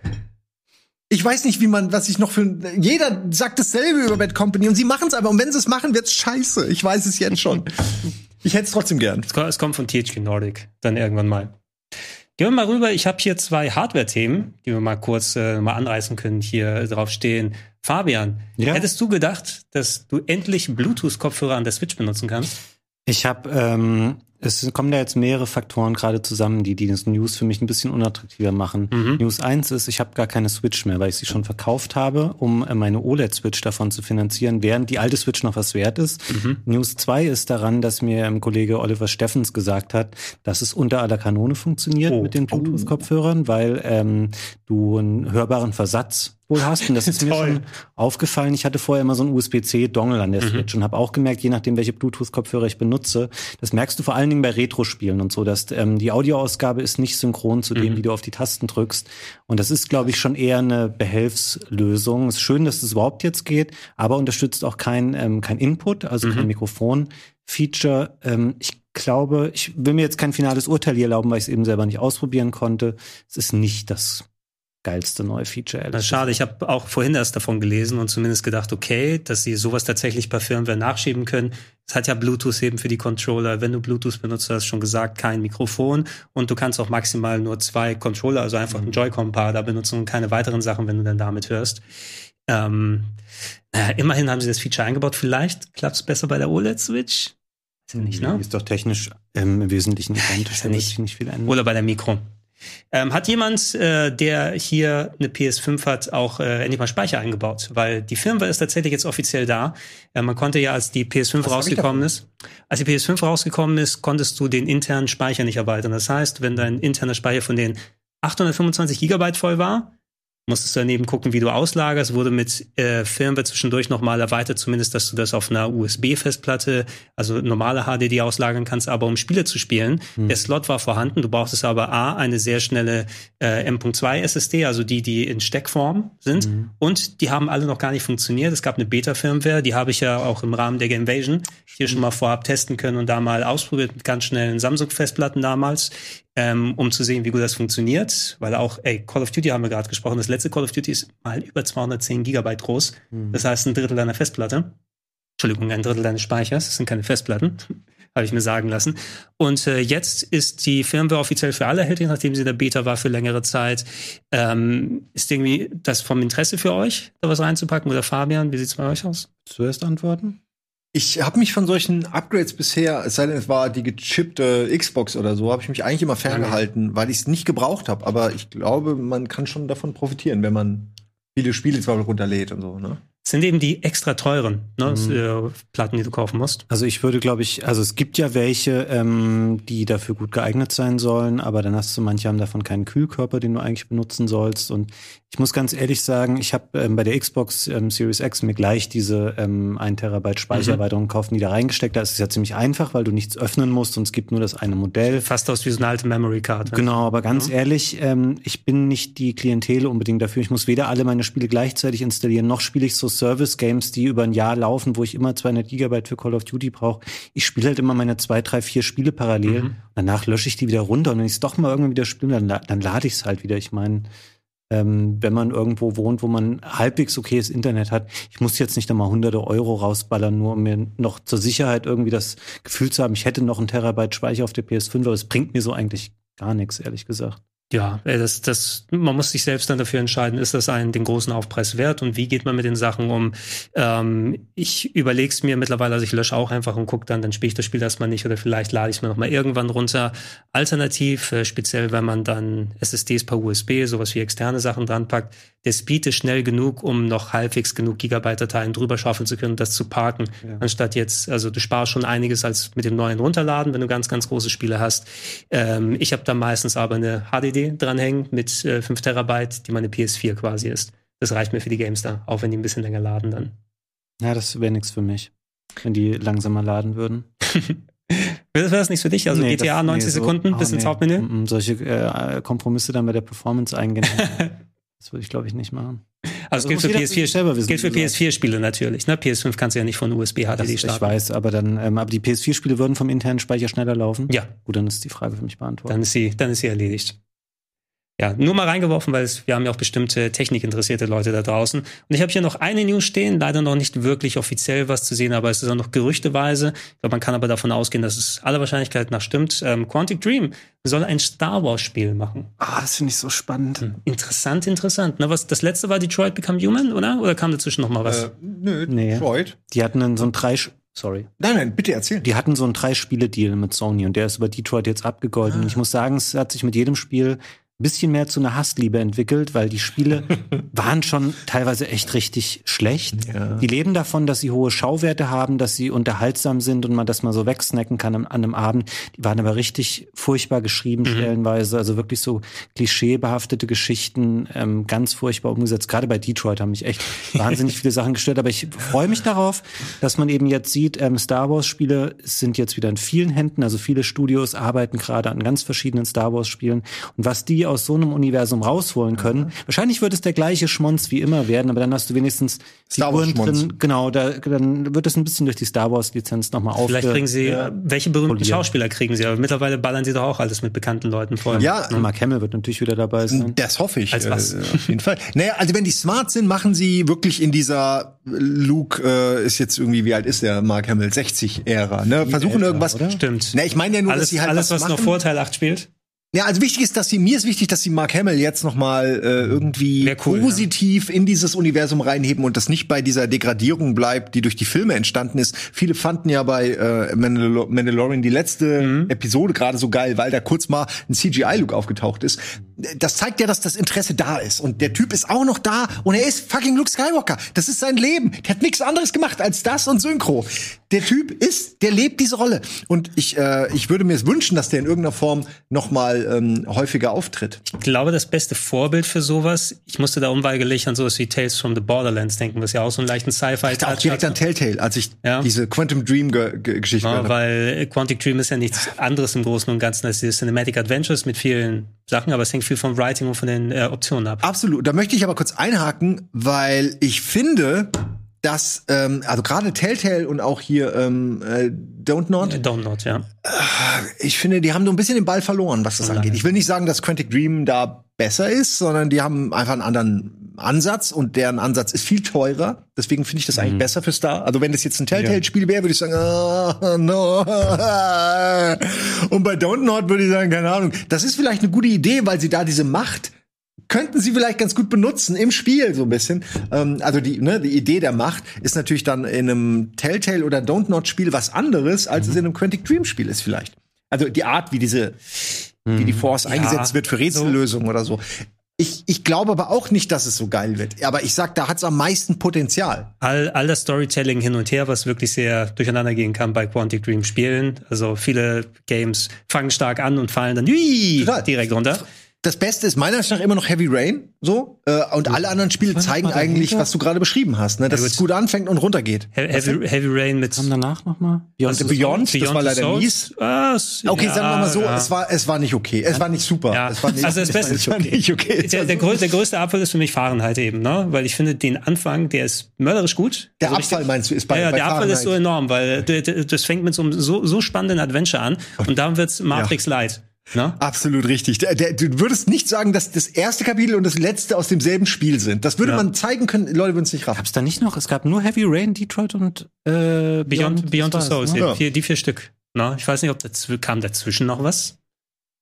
Ich weiß nicht, wie man, was ich noch für. Jeder sagt dasselbe über Bad Company und sie machen es aber. Und wenn sie es machen, wird's scheiße. Ich weiß es jetzt schon. <laughs> Ich hätte es trotzdem gern. Es kommt- von THQ Nordic, dann irgendwann mal. Gehen wir mal rüber. Ich habe hier zwei Hardware-Themen, die wir mal kurz äh, mal anreißen können, hier drauf stehen. Fabian, Ja? hättest du gedacht, dass du endlich Bluetooth-Kopfhörer an der Switch benutzen kannst? Ich habe, ähm, es kommen da jetzt mehrere Faktoren gerade zusammen, die die das News für mich ein bisschen unattraktiver machen. Mhm. News 1 ist, ich habe gar keine Switch mehr, weil ich sie schon verkauft habe, um äh, meine OLED-Switch davon zu finanzieren, während die alte Switch noch was wert ist. Mhm. News 2 ist daran, dass mir ähm, Kollege Oliver Steffens gesagt hat, dass es unter aller Kanone funktioniert Oh. mit den Bluetooth-Kopfhörern, weil ähm, du einen hörbaren Versatz wohl hast. Und das ist <laughs> mir schon aufgefallen. Ich hatte vorher immer so einen USB-C-Dongle an der Mhm. Switch und habe auch gemerkt, je nachdem, welche Bluetooth-Kopfhörer ich benutze, das merkst du vor allen Dingen bei Retro-Spielen und so, dass ähm, die Audioausgabe ist nicht synchron zu dem, Mhm. wie du auf die Tasten drückst. Und das ist, glaube ich, schon eher eine Behelfslösung. Es ist schön, dass es überhaupt jetzt geht, aber unterstützt auch kein, ähm, kein Input, also kein Mhm. Mikrofon-Feature. Ähm, ich glaube, ich will mir jetzt kein finales Urteil hier erlauben, weil ich es eben selber nicht ausprobieren konnte. Es ist nicht das geilste neue Feature. ehrlich Das ist schade. Ich habe auch vorhin erst davon gelesen und zumindest gedacht, okay, dass sie sowas tatsächlich bei Firmware nachschieben können. Es hat ja Bluetooth eben für die Controller. Wenn du Bluetooth benutzt, hast schon gesagt, kein Mikrofon und du kannst auch maximal nur zwei Controller, also einfach ein Joy-Con-Paar da benutzen und keine weiteren Sachen, wenn du dann damit hörst. Ähm, naja, immerhin haben sie das Feature eingebaut. Vielleicht klappt es besser bei der OLED-Switch. Weiß ich nicht, ne? Ist doch technisch ähm, im Wesentlichen <laughs> identisch. ist ja nicht- nicht viel ändern. Oder bei der Mikro. Ähm, hat jemand, äh, der hier eine PS5 hat, auch äh, endlich mal Speicher eingebaut? Weil die Firmware ist tatsächlich jetzt offiziell da. Äh, man konnte ja, als die PS5 Was rausgekommen ist, als die PS5 rausgekommen ist, konntest du den internen Speicher nicht erweitern. Das heißt, wenn dein interner Speicher von den 825 Gigabyte voll war, musstest du daneben gucken, wie du auslagerst, wurde mit äh, Firmware zwischendurch nochmal erweitert, zumindest, dass du das auf einer USB-Festplatte, also normale HDD auslagern kannst, aber um Spiele zu spielen. Der Slot war vorhanden, du brauchtest aber A, eine sehr schnelle äh, M.2 SSD, also die, die in Steckform sind, und die haben alle noch gar nicht funktioniert. Es gab eine Beta-Firmware, die habe ich ja auch im Rahmen der Gamevasion hier schon mal vorab testen können und da mal ausprobiert mit ganz schnellen Samsung-Festplatten damals ähm, um zu sehen, wie gut das funktioniert. Weil auch, ey, Call of Duty haben wir gerade gesprochen. Das letzte Call of Duty ist mal über 210 Gigabyte groß. Das heißt ein Drittel deiner Festplatte. Entschuldigung, ein Drittel deines Speichers. Das sind keine Festplatten. <laughs> Habe ich mir sagen lassen. Und äh, jetzt ist die Firmware offiziell für alle erhältlich, nachdem sie in der Beta war für längere Zeit. Ähm, ist irgendwie das vom Interesse für euch, da was reinzupacken? Oder Fabian, wie sieht's bei euch aus? Zuerst antworten? Ich habe mich von solchen Upgrades bisher, es sei denn, es war die gechippte Xbox oder so, habe ich mich eigentlich immer ferngehalten, weil ich es nicht gebraucht habe. Aber ich glaube, man kann schon davon profitieren, wenn man viele Spiele zwar runterlädt und so. Ne? Sind eben die extra teuren ne, äh, Platten, die du kaufen musst. Also ich würde, glaube ich, also es gibt ja welche, ähm, die dafür gut geeignet sein sollen, aber dann hast du manche haben davon keinen Kühlkörper, den du eigentlich benutzen sollst. Und ich muss ganz ehrlich sagen, ich habe ähm, bei der Xbox ähm, Series X mir gleich diese ähm, 1 Terabyte Speichererweiterung gekauft und die da reingesteckt. Da ist es ja ziemlich einfach, weil du nichts öffnen musst und es gibt nur das eine Modell. Fast aus wie so eine alte Memory Card. Genau, aber ganz ehrlich, ähm, ich bin nicht die Klientel unbedingt dafür. Ich muss weder alle meine Spiele gleichzeitig installieren, noch spiele ich so Service-Games, die über ein Jahr laufen, wo ich immer 200 Gigabyte für Call of Duty brauche. Ich spiele halt immer meine zwei, drei, vier Spiele parallel. Danach lösche ich die wieder runter und wenn ich es doch mal irgendwann wieder spiele, dann, dann lade ich es halt wieder. Ich meine, ähm, wenn man irgendwo wohnt, wo man halbwegs okayes Internet hat, ich muss jetzt nicht einmal hunderte Euro rausballern, nur um mir noch zur Sicherheit irgendwie das Gefühl zu haben, ich hätte noch einen Terabyte Speicher auf der PS5, aber es bringt mir so eigentlich gar nichts, ehrlich gesagt. Ja, äh, das, das, man muss sich selbst dann dafür entscheiden, ist das einen den großen Aufpreis wert und wie geht man mit den Sachen um? Ähm, ich überlege es mir mittlerweile, also ich lösche auch einfach und gucke dann, dann spiele ich das Spiel erstmal nicht oder vielleicht lade ich es mir nochmal irgendwann runter. Alternativ, äh, speziell wenn man dann SSDs per USB, sowas wie externe Sachen dran packt, der Speed ist schnell genug, um noch halbwegs genug Gigabyte-Dateien drüber schaufeln zu können das zu parken. Ja. Anstatt jetzt, also du sparst schon einiges als mit dem neuen Runterladen, wenn du ganz, ganz große Spiele hast. Ähm, ich habe da meistens aber eine HDD dranhängen mit äh, 5 Terabyte, die meine PS4 quasi ist. Das reicht mir für die Games da, auch wenn die ein bisschen länger laden dann. Ja, das wäre nichts für mich, wenn die langsamer laden würden. <laughs> Wäre das nichts für dich? Also nee, GTA das, 90 nee, Sekunden so, bis oh, ins nee. Hauptmenü? Solche äh, Kompromisse dann bei der Performance eingehen. <laughs> Das würde ich, glaube ich, nicht machen. Also, also gilt für PS4 selber wissen, gilt für PS4-Spiele natürlich. Ne? PS5 kannst du ja nicht von USB HDD starten. Ich weiß, aber dann, ähm, aber die PS4-Spiele würden vom internen Speicher schneller laufen. Ja. Gut, dann ist die Frage für mich beantwortet. Dann ist sie, dann ist sie erledigt ja, nur mal reingeworfen, weil es, wir haben ja auch bestimmte technikinteressierte Leute da draußen. Und ich habe hier noch eine News stehen, leider noch nicht wirklich offiziell was zu sehen, aber es ist auch noch gerüchteweise. Ich glaube, man kann aber davon ausgehen, dass es aller Wahrscheinlichkeit nach stimmt. Ähm, Quantic Dream soll ein Star Wars Spiel machen. Ah, das finde ich so spannend. Hm. Interessant, interessant. Na, was, das letzte war Detroit Become Human, oder? Oder kam dazwischen noch mal was? Äh, nö, nee. Detroit. Die hatten dann so ein drei, Sorry. Nein, nein, bitte erzähl. Die hatten so einen Drei-Spiele-Deal mit Sony und der ist über Detroit jetzt abgegolten. Ah. Ich muss sagen, es hat sich mit jedem Spiel bisschen mehr zu einer Hassliebe entwickelt, weil die Spiele <laughs> waren schon teilweise echt richtig schlecht. Ja. Die leben davon, dass sie hohe Schauwerte haben, dass sie unterhaltsam sind und man das mal so wegsnacken kann an, einem Abend. Die waren aber richtig furchtbar geschrieben mhm. stellenweise, also wirklich so klischeebehaftete Geschichten, ähm, ganz furchtbar umgesetzt. Gerade bei Detroit haben mich echt <laughs> wahnsinnig viele Sachen gestört, aber ich freue mich darauf, dass man eben jetzt sieht, ähm, Star Wars Spiele sind jetzt wieder in vielen Händen, also viele Studios arbeiten gerade an ganz verschiedenen Star Wars Spielen und was die aus so einem Universum rausholen können. Mhm. Wahrscheinlich wird es der gleiche Schmonz wie immer werden, aber dann hast du wenigstens Star Wars drin. Genau, da, dann wird es ein bisschen durch die Star Wars Lizenz nochmal auf. Vielleicht kriegen sie, ja. welche berühmten poliert. Schauspieler kriegen sie? Aber mittlerweile ballern sie doch auch alles mit bekannten Leuten voll. Ja, mhm. Mark Hamill wird natürlich wieder dabei sein. Das hoffe ich. Als was? Äh, auf jeden Fall. Naja, also wenn die smart sind, machen sie wirklich in dieser Luke äh, ist jetzt irgendwie, wie alt ist der Mark Hamill? 60-Ära, ne? Versuchen älter, irgendwas. Oder? Stimmt. Na, ich meine ja nur, alles, dass sie halt alles, was, was noch Vorteil 8 spielt. Ja, also wichtig ist, dass sie mir ist wichtig, dass sie Mark Hamill jetzt noch mal äh, irgendwie cool, positiv ja. in dieses Universum reinheben und das nicht bei dieser Degradierung bleibt, die durch die Filme entstanden ist. Viele fanden ja bei äh, Mandal Mandalorian die letzte mhm. Episode gerade so geil, weil da kurz mal ein CGI-Look aufgetaucht ist. Das zeigt ja, dass das Interesse da ist und der Typ ist auch noch da und er ist fucking Luke Skywalker. Das ist sein Leben. Der hat nichts anderes gemacht als das und Synchro. Der Typ ist, der lebt diese Rolle und ich äh, ich würde mir es wünschen, dass der in irgendeiner Form noch mal ähm, häufiger auftritt. Ich glaube, das beste Vorbild für sowas, ich musste da unweigerlich an sowas wie Tales from the Borderlands denken, was ja auch so einen leichten Sci-Fi Ich auch direkt an Telltale, als ich ja? diese Quantum Dream Geschichte ja, Weil Quantic Dream ist ja nichts anderes im Großen und Ganzen als diese Cinematic Adventures mit vielen Sachen, aber es hängt viel vom Writing und von den äh, Optionen ab. Absolut. Da möchte ich aber kurz einhaken, weil ich finde, dass ähm, also gerade Telltale und auch hier ähm, äh, Don't Not. Don't Not, ja. Äh, ich finde, die haben so ein bisschen den Ball verloren, was das angeht. Ich will nicht sagen, dass Quantic Dream da besser ist, sondern die haben einfach einen anderen Ansatz und deren Ansatz ist viel teurer. Deswegen finde ich das eigentlich mhm. besser für Star. Also wenn das jetzt ein Telltale-Spiel wäre, würde ich sagen, oh, no. <laughs> Und bei Don't Not würde ich sagen, keine Ahnung. Das ist vielleicht eine gute Idee, weil sie da diese Macht könnten sie vielleicht ganz gut benutzen im Spiel so ein bisschen. Ähm, also die, ne, die Idee der Macht ist natürlich dann in einem Telltale oder Don't Not Spiel was anderes, als mhm. es in einem Quantic Dream Spiel ist vielleicht. Also die Art, wie diese, mhm. wie die mhm. Force ja, eingesetzt wird für Rätsellösungen so. oder so. Ich, ich glaube aber auch nicht, dass es so geil wird. Aber ich sag, da hat es am meisten Potenzial. All, all das Storytelling hin und her, was wirklich sehr durcheinander gehen kann bei Quantic Dream Spielen. Also viele Games fangen stark an und fallen dann direkt runter das Beste ist meiner Meinung nach immer noch Heavy Rain, so. Äh, und alle anderen Spiele zeigen eigentlich, was du gerade beschrieben hast, ne? Dass ja, es gut anfängt und runtergeht. He Heavy, Heavy Rain mit. Kam danach noch mal? Beyond, also Beyond, Beyond das war leider Souls? mies. Was? Okay, ja, sagen wir mal so, ja. es war, es war nicht okay. Es war nicht super. Ja. Es war nicht, also das Beste ist okay. Nicht okay. Der, der, größte, der größte Abfall ist für mich Fahrenheit eben, ne? Weil ich finde, den Anfang, der ist mörderisch gut. Der also Abfall meinst du, ist bei, ja, bei der Abfall ist so enorm, weil das fängt mit so einem so, so spannenden Adventure an und dann wird's Matrix Light. Na? Absolut richtig. Der, der, du würdest nicht sagen, dass das erste Kapitel und das letzte aus demselben Spiel sind. Das würde ja. man zeigen können, Leute würden es nicht raffen. Gab's da nicht noch? Es gab nur Heavy Rain, Detroit und äh, Beyond, Beyond, Beyond the Souls. Ne? Ja. Die, vier, Stück. Na, ich weiß nicht, ob dazu, kam dazwischen noch was.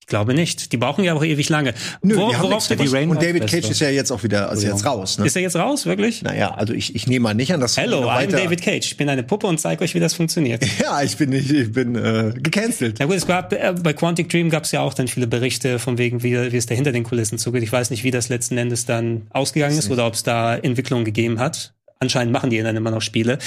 Ich glaube nicht. Die brauchen ja auch ewig lange. Nö, Wor- die haben worauf davon. Rain Und David Cage ist ja jetzt auch wieder also jetzt raus. Ne? Ist er jetzt raus, wirklich? Naja, also ich, ich nehme mal nicht an, dass Hello, noch I'm David Cage. Ich bin eine Puppe und zeige euch, wie das funktioniert. <laughs> Ja, ich bin nicht, ich bin äh, gecancelt. Na gut, es gab, äh, bei Quantic Dream gab es ja auch dann viele Berichte von wegen, wie, wie es da hinter den Kulissen zugeht. Ich weiß nicht, wie das letzten Endes dann ausgegangen ist oder ob es da Entwicklungen gegeben hat. Anscheinend machen die dann immer noch Spiele.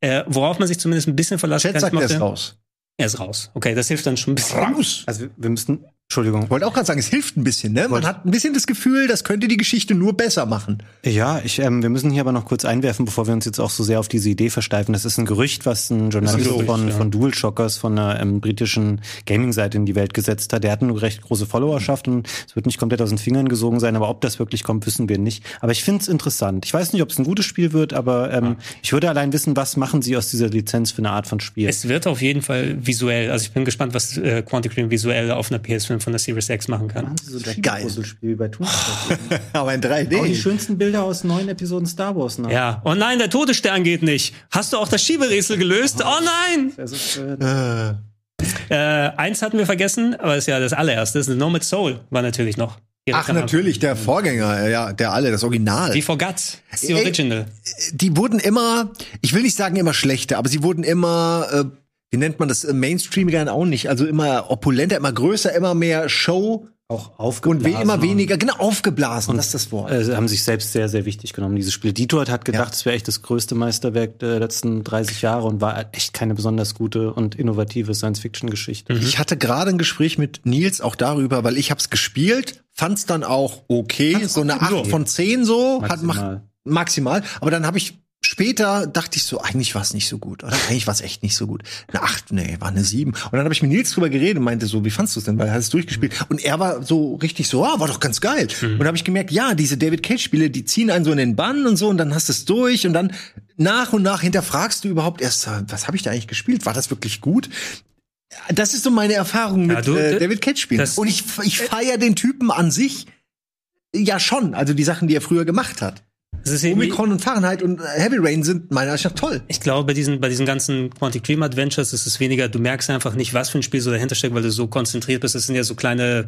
Äh, worauf man sich zumindest ein bisschen verlassen Chat kann. sagt, er ist raus. Er ist raus. Okay, das hilft dann schon ein bisschen. Raus! Also wir- wir müssen, Entschuldigung. Ich wollte auch gerade sagen, es hilft ein bisschen, ne? Man hat ein bisschen das Gefühl, das könnte die Geschichte nur besser machen. Ja, ich, ähm, wir müssen hier aber noch kurz einwerfen, bevor wir uns jetzt auch so sehr auf diese Idee versteifen. Das ist ein Gerücht, was ein Journalist Gerücht, von, ja. von DualShockers, von einer ähm, britischen Gaming-Seite in die Welt gesetzt hat. Der hat eine recht große Followerschaft und es wird nicht komplett aus den Fingern gesogen sein, aber ob das wirklich kommt, wissen wir nicht. Aber ich finde es interessant. Ich weiß nicht, ob es ein gutes Spiel wird, aber ähm, ich würde allein wissen, was machen sie aus dieser Lizenz für eine Art von Spiel. Es wird auf jeden Fall visuell, also ich bin gespannt, was äh, Quantic Dream visuell auf einer PS5 von der Series X machen kann. so ein geil. Spiel wie bei Toonstruck. <laughs> Aber in Auch die 3D. schönsten Bilder aus neun Episoden Star Wars nach. Ja. Oh nein, der Todesstern geht nicht. Hast du auch das Schieberätsel gelöst? Oh nein! Das ist, äh, Äh, Äh, eins hatten wir vergessen, aber ist ja das allererste. Das ist Nomad Soul war natürlich noch. Ach, natürlich, der Vorgänger, äh, ja, der alle, das Original. Die Forgot. Die Ey. Original. die wurden immer, ich will nicht sagen immer schlechter, aber sie wurden immer, äh, wie nennt man das, äh, Mainstreamiger auch nicht, also immer opulenter, immer größer, immer mehr Show auch und aufgeblasen. we immer weniger, genau, aufgeblasen, das ist das Wort. Äh, sie haben sich selbst sehr, sehr wichtig genommen, dieses Spiel. Dito hat gedacht, Ja. es wäre echt das größte Meisterwerk der letzten 30 Jahre und war echt keine besonders gute und innovative Science-Fiction-Geschichte. Ich hatte gerade ein Gespräch mit Nils auch darüber, weil ich hab's gespielt, fand's dann auch okay, so eine 8 von 10 so, hat Maximal. macht maximal, aber dann habe ich später dachte ich so, eigentlich war es nicht so gut, oder? Eigentlich war es echt nicht so gut. Eine 8, nee, war eine 7. Und dann habe ich mit Nils drüber geredet und meinte so, wie fandst du es denn? Weil er hat es durchgespielt. Und er war so richtig so, ah, war doch ganz geil. Und dann habe ich gemerkt, ja, diese David Cage-Spiele, die ziehen einen so in den Bann und so und dann hast du es durch und dann nach und nach hinterfragst du überhaupt erst, äh, was habe ich da eigentlich gespielt? War das wirklich gut? Das ist so meine Erfahrung mit Ja, du, äh, d- David Cage Spielen. das- Und ich, ich feiere den Typen an sich ja schon. Also die Sachen, die er früher gemacht hat. Das Omikron und Fahrenheit und äh, Heavy Rain sind meiner Ansicht nach toll. ich glaube, bei diesen, bei diesen ganzen Quantic Dream Adventures ist es weniger, du merkst einfach nicht, was für ein Spiel so dahinter steckt, weil du so konzentriert bist. Das sind ja so kleine,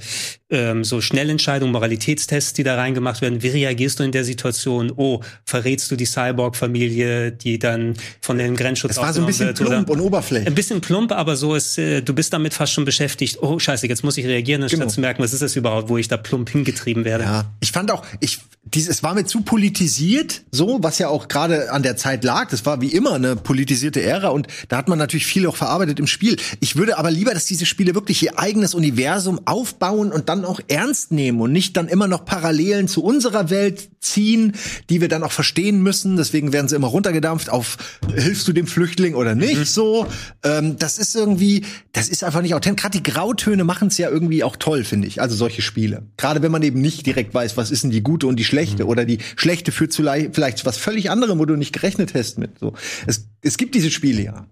ähm, so Schnellentscheidungen, Moralitätstests, die da reingemacht werden. Wie reagierst du in der Situation? Oh, verrätst du die Cyborg-Familie, die dann von den Grenzschutz Es war so ein bisschen wird, plump und oberflächlich. Ein bisschen plump, aber so ist, äh, du bist damit fast schon beschäftigt. Oh, scheiße, jetzt muss ich reagieren, anstatt Genau. zu merken, was ist das überhaupt, wo ich da plump hingetrieben werde. Ja, ich fand auch, ich, dies, es war mir zu politisiert, so, was ja auch gerade an der Zeit lag. Das war wie immer eine politisierte Ära und da hat man natürlich viel auch verarbeitet im Spiel. Ich würde aber lieber, dass diese Spiele wirklich ihr eigenes Universum aufbauen und dann auch ernst nehmen und nicht dann immer noch Parallelen zu unserer Welt ziehen, die wir dann auch verstehen müssen. Deswegen werden sie immer runtergedampft auf, hilfst du dem Flüchtling oder nicht, so. Ähm, das ist irgendwie, das ist einfach nicht authentisch. Gerade die Grautöne machen es ja irgendwie auch toll, finde ich. Also solche Spiele. Gerade wenn man eben nicht direkt weiß, was ist denn die gute und die schlechte oder die schlechte führt vielleicht zu was völlig anderem, wo du nicht gerechnet hast mit. So. Es, es gibt diese Spiele ja.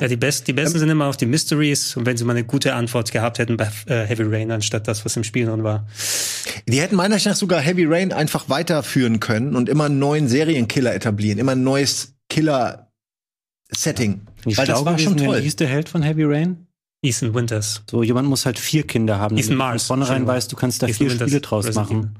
Ja, die, best, die besten sind immer auf die Mysteries und wenn sie mal eine gute Antwort gehabt hätten bei äh, Heavy Rain, anstatt das, was im Spiel drin war. Die hätten meiner Meinung nach sogar Heavy Rain einfach weiterführen können und immer einen neuen Serienkiller etablieren, immer ein neues Killer-Setting. Ich Weil das glaube, war schon Wie toll. hieß der Held von Heavy Rain? Ethan Winters. So, jemand muss halt vier Kinder haben. Ethan damit du Mars, Von vornherein weißt, du kannst da Ethan vier Winters, Spiele draus Resident machen.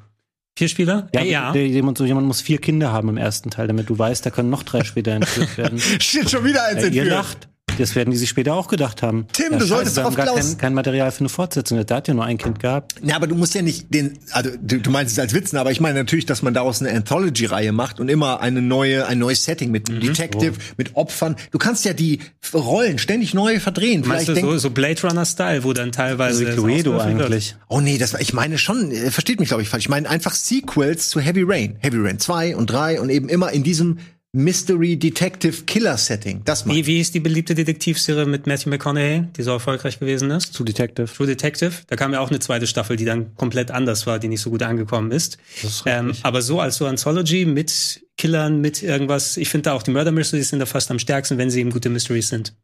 Vier Spieler? Ja, ja. Der, jemand, so jemand muss vier Kinder haben im ersten Teil, damit du weißt, da können noch drei später entführt werden. <laughs> Shit, schon wieder eins Ja, ihr entführt. lacht. Das werden die sich später auch gedacht haben. Tim, ja, du solltest auf gar kein, kein Material für eine Fortsetzung. Da hat ja nur ein Kind gehabt. Ja, aber du musst ja nicht den, also du, du meinst es als Witzen, aber ich meine natürlich, dass man daraus eine Anthology-Reihe macht und immer eine neue, ein neues Setting mit Mhm. einem Detective, mit Opfern. Du kannst ja die Rollen ständig neu verdrehen. Meinst du Vielleicht so, denk, so Blade Runner-Style, wo dann teilweise. Also Cluedo ausgewürfelt wird? eigentlich. oh nee, das war, ich meine schon, äh, versteht mich glaube ich falsch. Ich meine einfach Sequels zu Heavy Rain. Heavy Rain 2 und 3 und eben immer in diesem Mystery Detective Killer Setting. Das. Wie, wie ist die beliebte Detektivserie mit Matthew McConaughey, die so erfolgreich gewesen ist? Zu Detective. True Detective. Da kam ja auch eine zweite Staffel, die dann komplett anders war, die nicht so gut angekommen ist. ist ähm, aber so als so Anthology mit Killern, mit irgendwas. Ich finde da auch die Murder Mysteries sind da fast am stärksten, wenn sie eben gute Mysteries sind.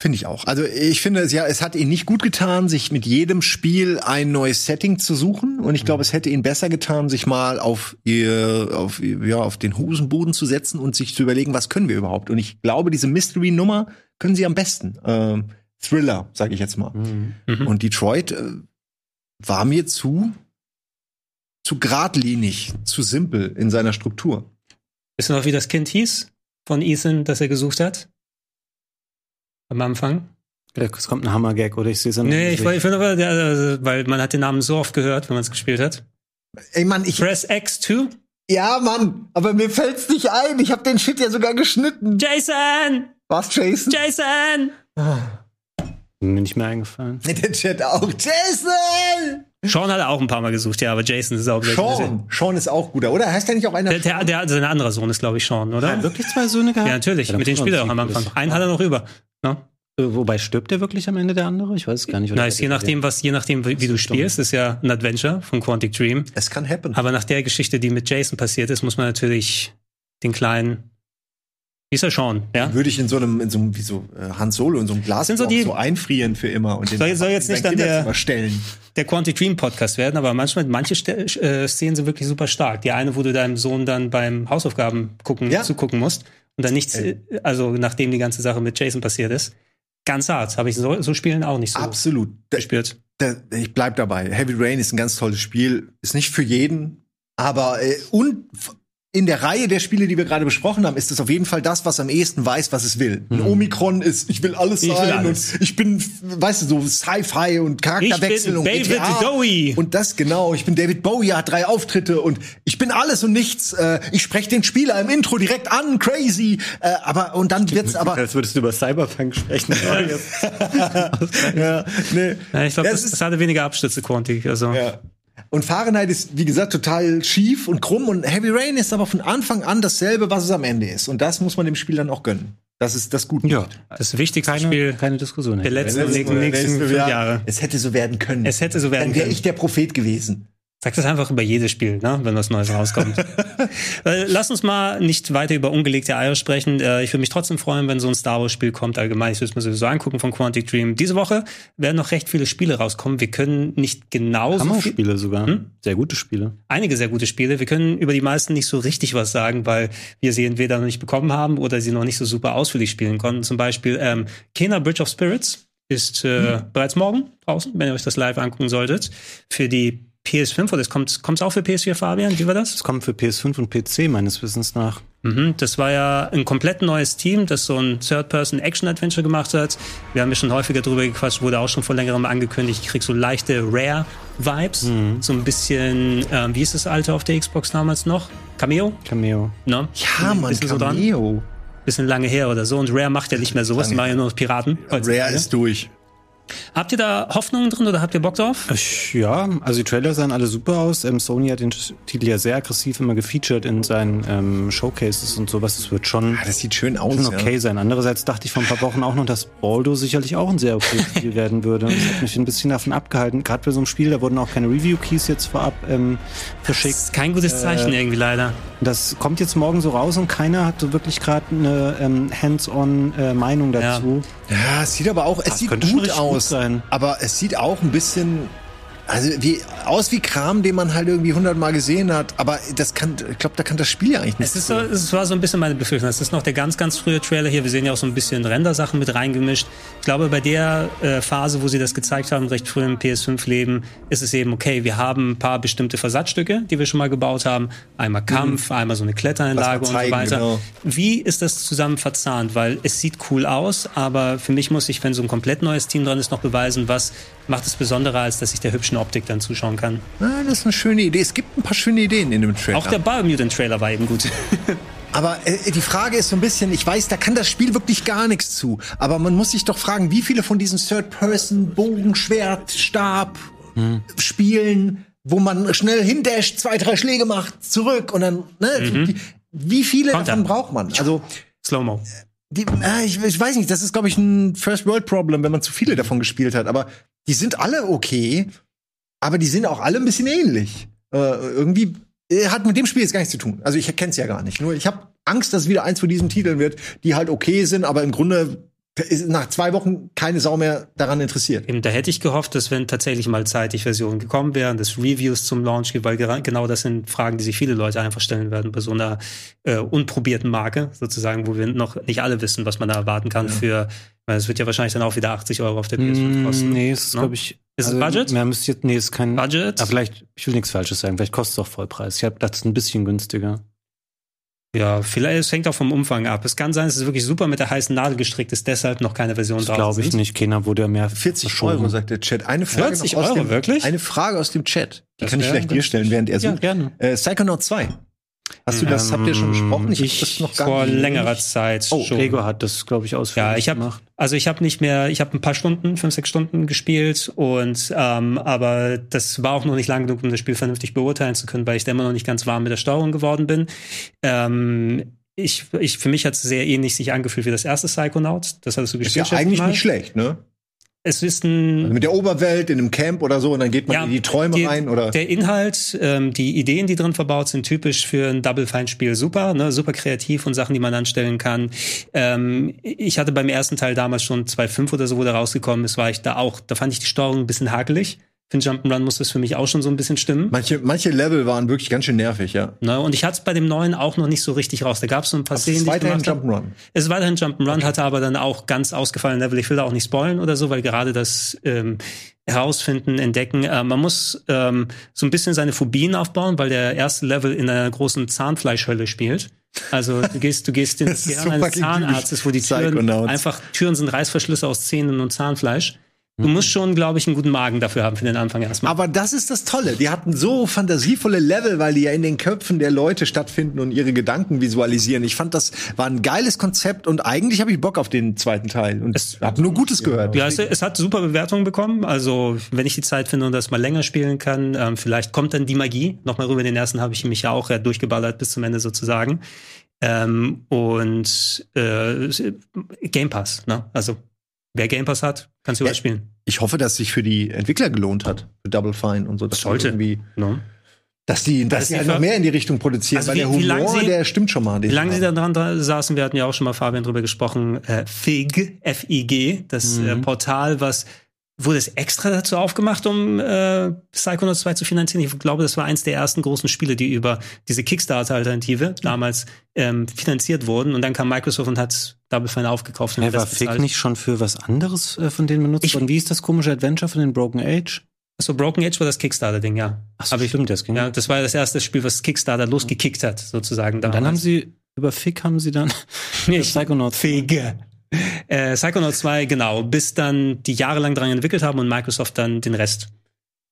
Finde ich auch. Also ich finde es ja, es hat ihn nicht gut getan, sich mit jedem Spiel ein neues Setting zu suchen. Und ich glaube, es hätte ihn besser getan, sich mal auf ihr, auf ja, auf den Hosenboden zu setzen und sich zu überlegen, was können wir überhaupt. Und ich glaube, diese Mystery-Nummer können sie am besten. Ähm, Thriller, sage ich jetzt mal. Mhm. Und Detroit, äh, war mir zu, zu geradlinig, zu simpel in seiner Struktur. Wissen du noch, wie das Kind hieß von Ethan, das er gesucht hat? Am Anfang? Es kommt ein Hammergag, oder ich sehe es am Nee, ich, ich finde aber, der, also, weil man hat den Namen so oft gehört, wenn man es gespielt hat. Ey, Mann, ich. Press X2? Ja, Mann, aber mir fällt's nicht ein. Ich habe den Shit ja sogar geschnitten. Jason! Was, Jason? Jason! Mir nicht mehr eingefallen. Der Chat auch. Jason! Sean hat er auch ein paar Mal gesucht, ja, aber Jason ist auch Sean. Sean ist auch guter, oder? Heißt der nicht auch einer? Der, der, der, sein anderer Sohn ist, glaube ich, Sean, oder? Hat er wirklich zwei Söhne gehabt? Ja, natürlich. dann Mit denen kann spielt er man auch am Anfang. Einen hat er noch über. Ne? Äh, Wobei stirbt der wirklich am Ende der andere? Ich weiß es gar nicht. oder? Na, ist je nachdem, was, je nachdem, wie wie du spielst, ist ja ein Adventure von Quantic Dream. es kann happen. Aber nach der Geschichte, die mit Jason passiert ist, muss man natürlich den kleinen, ist er Sean, ja? Würde ich in so einem, in so einem, wie so äh, Han Solo in so einem Glas so die- so einfrieren für immer und den Soll- soll jetzt nicht dann der- stellen. der Quantic Dream Podcast werden, aber manchmal, manche Ste äh, Szenen sind wirklich super stark. Die eine, wo du deinem Sohn dann beim Hausaufgaben gucken, Ja. zugucken musst und dann nichts, äh, also nachdem die ganze Sache mit Jason passiert ist. Ganz hart. Habe ich so, so Spielen auch nicht so Absolut. Gespielt. da, ich bleib dabei. Heavy Rain ist ein ganz tolles Spiel. Ist nicht für jeden, aber äh, und in der Reihe der Spiele, die wir gerade besprochen haben, ist es auf jeden Fall das, was am ehesten weiß, was es will. Ein Omikron ist, ich will alles Ich will sein alles. und ich bin, weißt du, so Sci-Fi und Charakterwechsel Ich bin und David GTA. Bowie. Und das genau, ich bin David Bowie, hat drei Auftritte und ich bin alles und nichts. Äh, ich spreche den Spieler im Intro direkt an, crazy. Äh, aber und dann wird's aber Als würdest du über Cyberpunk sprechen. <laughs> ja, nee. Ja, ich glaube, das, das hatte weniger Abstürze, Quantic. Also. Ja. Und Fahrenheit ist, wie gesagt, total schief und krumm. Und Heavy Rain ist aber von Anfang an dasselbe, was es am Ende ist. Und das muss man dem Spiel dann auch gönnen. Das ist das Gute. ja, Das wichtigste keine, Spiel keine Diskussion. der letzten, nächsten, nächsten fünf Jahre. Es hätte so werden können. Es hätte so werden dann wäre können. ich der Prophet gewesen. Sag das einfach über jedes Spiel, ne? wenn was Neues rauskommt. <laughs> äh, lass uns mal nicht weiter über ungelegte Eier sprechen. Äh, ich würde mich trotzdem freuen, wenn so ein Star Wars-Spiel kommt. Allgemein, ich würde es mir sowieso angucken von Quantic Dream. Diese Woche werden noch recht viele Spiele rauskommen. Wir können nicht genauso viel, Hammerspiele sogar. Hm? Sehr gute Spiele. einige sehr gute Spiele. Wir können über die meisten nicht so richtig was sagen, weil wir sie entweder noch nicht bekommen haben oder sie noch nicht so super ausführlich spielen konnten. Zum Beispiel ähm, Kena Bridge of Spirits ist äh, bereits morgen draußen, wenn ihr euch das live angucken solltet. Für die PS5 oder es kommt kommt's auch für PS4, Fabian? Wie war das? Es kommt für PS5 und PC meines Wissens nach. Mhm, das war ja ein komplett neues Team, das so ein Third-Person-Action-Adventure gemacht hat. Wir haben ja schon häufiger drüber gequatscht, wurde auch schon vor längerem angekündigt. Ich krieg so leichte Rare-Vibes. So ein bisschen, ähm, wie ist das alte auf der Xbox damals noch? Cameo? Cameo. Ne? Ja, Ein Mann, bisschen so dran. Cameo. Bisschen lange her oder so. Und Rare macht ja nicht mehr sowas, die machen ja nur noch Piraten. Rare ist durch. Habt ihr da Hoffnungen drin oder habt ihr Bock drauf? Ja, also die Trailer sahen alle super aus. Ähm, Sony hat den Titel ja sehr aggressiv immer gefeatured in seinen ähm, Showcases und sowas. Es wird schon, Ja, das sieht schön aus. schon okay sein. Andererseits dachte ich vor ein paar Wochen auch noch, dass Baldo sicherlich auch ein sehr okay <laughs> Spiel werden würde. Und das hat mich ein bisschen davon abgehalten. Gerade bei so einem Spiel, da wurden auch keine Review-Keys jetzt vorab ähm, Das verschickt. ist kein gutes Zeichen Äh, irgendwie leider. Das kommt jetzt morgen so raus und keiner hat so wirklich gerade eine ähm, Hands-on-Meinung dazu. Ja. ja, es sieht aber auch, es Das sieht gut gut aus. sein. Aber es sieht auch ein bisschen, also wie, aus wie Kram, den man halt irgendwie hundertmal gesehen hat. Aber das kann, ich glaube, da kann das Spiel ja eigentlich nicht. Es, ist so, es war so ein bisschen meine Befürchtung. Das ist noch der ganz, ganz frühe Trailer hier. Wir sehen ja auch so ein bisschen Render-Sachen mit reingemischt. Ich glaube, bei der äh, Phase, wo sie das gezeigt haben, recht früh im PS5-Leben, ist es eben okay. Wir haben ein paar bestimmte Versatzstücke, die wir schon mal gebaut haben. Einmal Kampf, einmal so eine Kletteranlage zeigen, und so weiter. genau. Wie ist das zusammen verzahnt? Weil es sieht cool aus, aber für mich muss ich, wenn so ein komplett neues Team dran ist, noch beweisen, was macht es besonderer, als dass ich der hübschen Optik dann zuschauen kann. Ah, das ist eine schöne Idee. Es gibt ein paar schöne Ideen in dem Trailer. Auch der Biomutant-Trailer war eben gut. <laughs> Aber äh, die Frage ist so ein bisschen, ich weiß, da kann das Spiel wirklich gar nichts zu. Aber man muss sich doch fragen, wie viele von diesen Third-Person, Bogen, Schwert, Stab Spielen, wo man schnell hindasht, zwei, drei Schläge macht, zurück und dann, ne, wie, wie viele Konter. davon braucht man? Also, Slow-Mo. die, äh, ich, ich weiß nicht, das ist, glaube ich, ein First-World-Problem, wenn man zu viele davon gespielt hat. Aber die sind alle okay, aber die sind auch alle ein bisschen ähnlich. Äh, irgendwie äh, hat mit dem Spiel jetzt gar nichts zu tun. Also ich kenne es ja gar nicht. Nur ich habe Angst, dass es wieder eins von diesen Titeln wird, die halt okay sind, aber im Grunde nach zwei Wochen keine Sau mehr daran interessiert. Eben, da hätte ich gehofft, dass wenn tatsächlich mal zeitig Versionen gekommen wären, dass Reviews zum Launch gibt, weil genau das sind Fragen, die sich viele Leute einfach stellen werden bei so einer äh, unprobierten Marke, sozusagen, wo wir noch nicht alle wissen, was man da erwarten kann für, weil es wird ja wahrscheinlich dann auch wieder 80 Euro auf der PS5 kosten. Mm, nee, es ist, ne? glaube ich. Ist es Budget? Ja, müsste jetzt, nee, ist kein. Budget? Aber vielleicht, ich will nichts Falsches sagen, vielleicht kostet es auch Vollpreis. Ich habe das ein bisschen günstiger. Ja, vielleicht, es hängt auch vom Umfang ab. Es kann sein, es ist wirklich super mit der heißen Nadel gestrickt ist, deshalb noch keine Version Das glaube ich sind. nicht. Keiner wurde ja mehr 40 verschoben. Euro, sagt der Chat. Eine Frage 40 noch aus Euro, dem, wirklich? Eine Frage aus dem Chat. Die Das kann ich vielleicht dir stellen, während er Ja, sucht. gerne. Äh, Psychonaut 2. Hast du das, habt ihr schon besprochen? Ich, hab ich das noch gar Vor nicht. längerer Zeit Oh, schon. Gregor hat das, glaube ich, ausführlich Ja, ich habe gemacht. also ich habe nicht mehr, ich habe ein paar Stunden, fünf, sechs Stunden gespielt und ähm, aber das war auch noch nicht lang genug, um das Spiel vernünftig beurteilen zu können, weil ich da immer noch nicht ganz warm mit der Steuerung geworden bin. Ähm, ich, ich, für mich hat es sehr ähnlich sich angefühlt wie das erste Psychonaut. Das hattest du Ist gespielt. ja schätze ich eigentlich mal. nicht schlecht, ne? Es ist ein Also mit der Oberwelt in einem Camp oder so und dann geht man Ja, in die Träume die, rein oder. Der Inhalt, ähm, die Ideen, die drin verbaut sind, typisch für ein Double Fine Spiel super, ne, super kreativ und Sachen, die man anstellen kann. Ähm, ich hatte beim ersten Teil damals schon 2.5 oder so, wo der rausgekommen ist, war ich da auch, da fand ich die Steuerung ein bisschen hakelig. Für den Jump'n'Run muss das für mich auch schon so ein bisschen stimmen. Manche, manche Level waren wirklich ganz schön nervig, ja. Ne? Und ich hatte es bei dem neuen auch noch nicht so richtig raus. Da gab es so ein paar Es Szenen, ist die ich weiterhin. Jump'n'Run. Es ist weiterhin Jump'n'Run, hatte aber dann auch ganz ausgefallene Level. Ich will da auch nicht spoilen oder so, weil gerade das ähm, herausfinden, entdecken, äh, man muss ähm, so ein bisschen seine Phobien aufbauen, weil der erste Level in einer großen Zahnfleischhölle spielt. Also du gehst, du gehst <laughs> ins Das ist Gehirn eines Zahnarztes, wo die Türen einfach Türen sind Reißverschlüsse aus Zähnen und Zahnfleisch. Du musst schon, glaube ich, einen guten Magen dafür haben für den Anfang erstmal. Aber das ist das Tolle. Die hatten so fantasievolle Level, weil die ja in den Köpfen der Leute stattfinden und ihre Gedanken visualisieren. Ich fand, das war ein geiles Konzept und eigentlich habe ich Bock auf den zweiten Teil und habe nur Gutes gehört. Ja, es, es hat super Bewertungen bekommen. Also, wenn ich die Zeit finde und das mal länger spielen kann, ähm, vielleicht kommt dann die Magie. Nochmal rüber, den ersten habe ich mich ja auch äh, durchgeballert bis zum Ende sozusagen. Ähm, und äh, Game Pass, ne? Also, wer Game Pass hat, kannst du Ja. überspielen. Ich hoffe, dass sich für die Entwickler gelohnt hat, für Double Fine und so. Dass Sollte. Irgendwie, Ne? dass die, dass Das die halt noch mehr in die Richtung produzieren, Also weil wie- der Humor, sie- der stimmt schon mal. Wie lange sie da dran saßen, wir hatten ja auch schon mal Fabian drüber gesprochen, äh, FIG, F-I-G, das äh, Portal, was wurde es extra dazu aufgemacht, um äh, Psychonauts 2 zu finanzieren. Ich glaube, das war eins der ersten großen Spiele, die über diese Kickstarter-Alternative damals ähm, finanziert wurden. Und dann kam Microsoft und hat Double Fine aufgekauft. den war bezahlt. nicht schon für was anderes äh, von denen benutzt Ich- worden? Wie ist das komische Adventure von den Broken Age? So Broken Age war das Kickstarter-Ding, ja. Ach so, Aber ich- stimmt, das ging. Ja, das war das erste Spiel, was Kickstarter losgekickt hat, sozusagen. Und dann haben damals. sie, über Fig haben sie dann <laughs> Nee, Psychonauts. Fege. Äh, Psychonauts 2, genau, bis dann die jahrelang dran entwickelt haben und Microsoft dann den Rest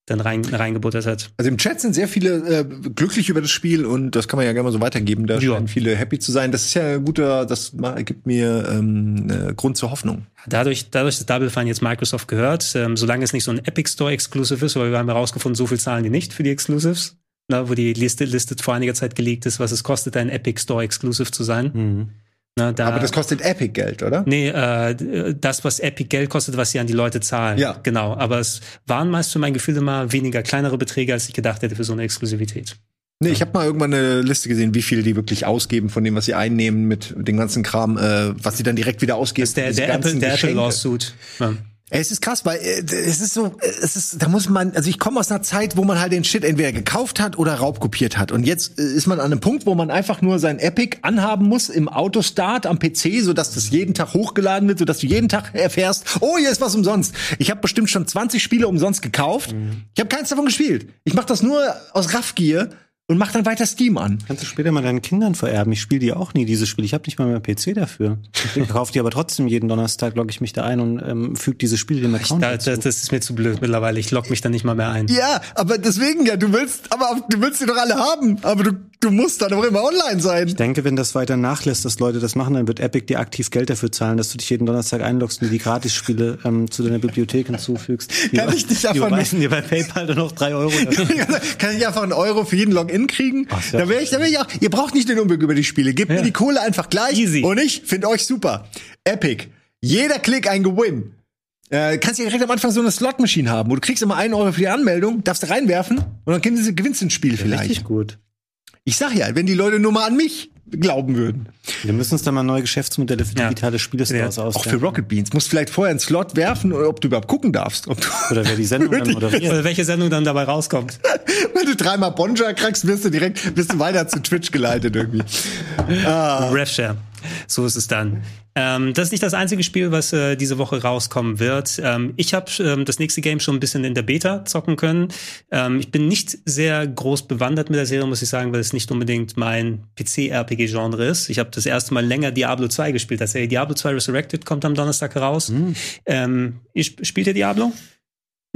dann rein, reingebuttert hat. Also im Chat sind sehr viele äh, glücklich über das Spiel und das kann man ja gerne mal so weitergeben. Da Ja. scheinen viele happy zu sein. Das ist ja ein guter, das gibt mir ähm, äh, Grund zur Hoffnung. Dadurch, dadurch, dass Double Fine jetzt Microsoft gehört, ähm, solange es nicht so ein Epic Store Exclusive ist, weil wir haben herausgefunden, so viel zahlen die nicht für die Exclusives, na, wo die Liste Liste vor einiger Zeit gelegt ist, was es kostet, ein Epic Store Exclusive zu sein. Mhm. Na, da, Aber das kostet Epic Geld, oder? Nee, äh, das, was Epic Geld kostet, was sie an die Leute zahlen. Ja. Genau. Aber es waren meist für mein Gefühl immer weniger kleinere Beträge, als ich gedacht hätte für so eine Exklusivität. Nee, ich habe mal irgendwann eine Liste gesehen, wie viel die wirklich ausgeben von dem, was sie einnehmen mit dem ganzen Kram, äh, was sie dann direkt wieder ausgeben. Das ist der, der Apple, der Apple. Lawsuit. Ja. Es ist krass, weil äh, es ist so, äh, es ist, da muss man, also ich komme aus einer Zeit, wo man halt den Shit entweder gekauft hat oder raubkopiert hat. Und jetzt äh, ist man an einem Punkt, wo man einfach nur sein Epic anhaben muss im Autostart am PC, sodass das jeden Tag hochgeladen wird, sodass du jeden Tag erfährst, oh, hier ist was umsonst. Ich habe bestimmt schon 20 Spiele umsonst gekauft. Ich habe keins davon gespielt. Ich mache das nur aus Raffgier und mach dann weiter Steam an. Kannst du später mal deinen Kindern vererben. Ich spiele die auch nie, diese Spiele. Ich habe nicht mal mehr PC dafür. Ich kaufe die aber trotzdem jeden Donnerstag, logge ich mich da ein und ähm, füge diese Spiele dem Account Da, dazu. da, das ist mir zu blöd mittlerweile. Ich logge mich da nicht mal mehr ein. Ja, aber deswegen ja, du willst, aber du willst die doch alle haben, aber du, du musst dann auch immer online sein. Ich denke, wenn das weiter nachlässt, dass Leute das machen, dann wird Epic dir aktiv Geld dafür zahlen, dass du dich jeden Donnerstag einloggst und die Gratisspiele ähm, zu deiner Bibliothek hinzufügst. Die, Kann ich nicht die einfach nur- überweisen dir bei PayPal dann noch drei Euro. dafür. <laughs> Kann ich einfach einen Euro für jeden Login kriegen? Ach, ja. da wäre ich, da wäre ich auch. Ihr braucht nicht den Umweg über die Spiele. Gebt mir die Kohle einfach gleich. Easy. Und ich finde euch super. Epic. Jeder Klick ein Gewinn. Äh, kannst ja direkt am Anfang so eine Slot-Maschine haben, wo du kriegst immer einen Euro für die Anmeldung, darfst du reinwerfen und dann gewinnst du gewinnst du ein Spiel vielleicht. Richtig gut. Ich sag ja, wenn die Leute nur mal an mich glauben würden. Wir müssen uns da mal neue Geschäftsmodelle für Ja. digitale Spielestores Ja. Auch für ausdenken. Rocket Beans. Musst vielleicht vorher einen Slot werfen, ob du überhaupt gucken darfst. Ob du, Oder wer die Sendung <laughs> dann moderiert. Oder welche Sendung dann dabei rauskommt. <laughs> wenn du dreimal Bonja kriegst, wirst du direkt, bist du weiter zu Twitch geleitet irgendwie. RevShare. So ist es dann. Ähm, das ist nicht das einzige Spiel, was äh, diese Woche rauskommen wird. Ähm, ich habe ähm, das nächste Game schon ein bisschen in der Beta zocken können. Ähm, ich bin nicht sehr groß bewandert mit der Serie, muss ich sagen, weil es nicht unbedingt mein PC-RPG-Genre ist. Ich habe das erste Mal länger Diablo 2 gespielt. Das Serie Diablo 2 Resurrected kommt am Donnerstag raus. Ähm, ihr sp- spielt ihr Diablo?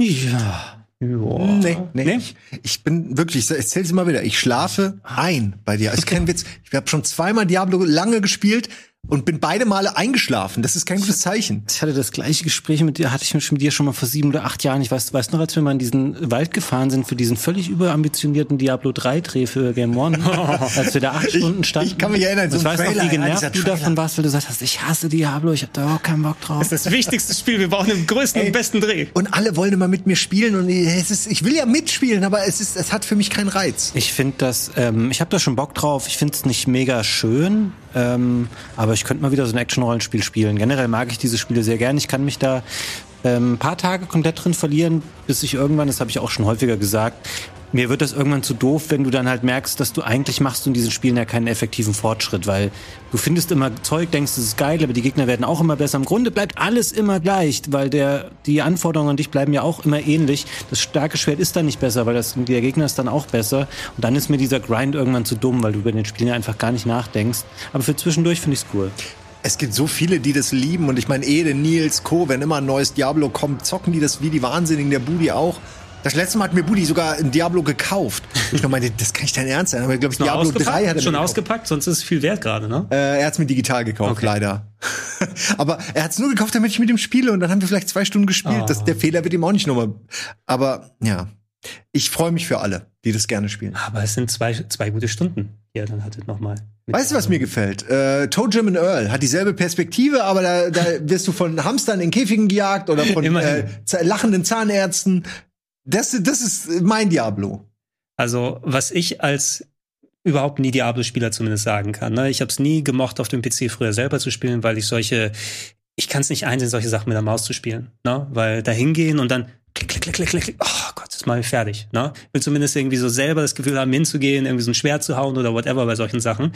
Ja. Nee, nee. Nee? Ich, ich bin wirklich, ich erzähl's immer wieder, ich schlafe ein bei dir. Ist kein Witz. Ich habe schon zweimal Diablo lange gespielt und bin beide Male eingeschlafen. Das ist kein gutes Zeichen. Ich hatte das gleiche Gespräch mit dir, hatte ich mit dir schon mal vor sieben oder acht Jahren. Ich weiß, weißt noch, als wir mal in diesen Wald gefahren sind für diesen völlig überambitionierten Diablo 3 Dreh für Game One, <laughs> als wir da acht Stunden standen. ich kann mich erinnern, so ich weiß noch, Trailer, wie ja, genervt du davon warst, weil du gesagt hast, ich hasse Diablo, ich hab da auch keinen Bock drauf. Das ist das wichtigste Spiel. Wir brauchen den größten und besten Dreh. Und alle wollen immer mit mir spielen und es ist, ich will ja mitspielen, aber es ist, es hat für mich keinen Reiz. Ich finde das, ähm, ich habe da schon Bock drauf. Ich finde es nicht mega schön, ähm, aber ich könnte mal wieder so ein Action-Rollenspiel spielen. Generell mag ich diese Spiele sehr gern. Ich kann mich da ähm, ein paar Tage komplett drin verlieren, bis ich irgendwann, das habe ich auch schon häufiger gesagt, mir wird das irgendwann zu doof, wenn du dann halt merkst, dass du eigentlich machst in diesen Spielen ja keinen effektiven Fortschritt, weil du findest immer Zeug, denkst, es ist geil, aber die Gegner werden auch immer besser. Im Grunde bleibt alles immer gleich, weil der, die Anforderungen an dich bleiben ja auch immer ähnlich. Das starke Schwert ist dann nicht besser, weil das, der Gegner ist dann auch besser. Und dann ist mir dieser Grind irgendwann zu dumm, weil du über den Spielen ja einfach gar nicht nachdenkst. Aber für zwischendurch finde ich es cool. Es gibt so viele, die das lieben und ich meine, Ede, Nils, Co., wenn immer ein neues Diablo kommt, zocken die das wie die Wahnsinnigen, der Budi auch. Das letzte Mal hat mir Budi sogar ein Diablo gekauft. Ich meinte, das kann nicht dein Ernst sein. Aber glaube ich, Diablo 3 hat er Schon ausgepackt, sonst ist es viel wert gerade, ne? Äh, er hat's mir digital gekauft, leider. <laughs> aber er hat's nur gekauft, damit ich mit ihm spiele und dann haben wir vielleicht zwei Stunden gespielt. Ah. Das, der Fehler wird ihm auch nicht nochmal. Aber ja, ich freue mich für alle, die das gerne spielen. Aber es sind zwei, zwei gute Stunden, er dann hattet nochmal. Weißt du, was mir gefällt? Äh, Toe Jim and Earl hat dieselbe Perspektive, aber da, da <laughs> wirst du von Hamstern in Käfigen gejagt oder von äh, lachenden Zahnärzten. Das, das ist mein Diablo. Also, was ich als überhaupt nie Diablo-Spieler zumindest sagen kann. Ne? Ich habe es nie gemocht, auf dem PC früher selber zu spielen, weil ich solche, ich kann es nicht einsehen, solche Sachen mit der Maus zu spielen. Ne? Weil da hingehen und dann klick, klick, klick, klick, klick, klick, oh Ist mal fertig. Ne? Will zumindest irgendwie so selber das Gefühl haben, hinzugehen, irgendwie so ein Schwert zu hauen oder whatever bei solchen Sachen.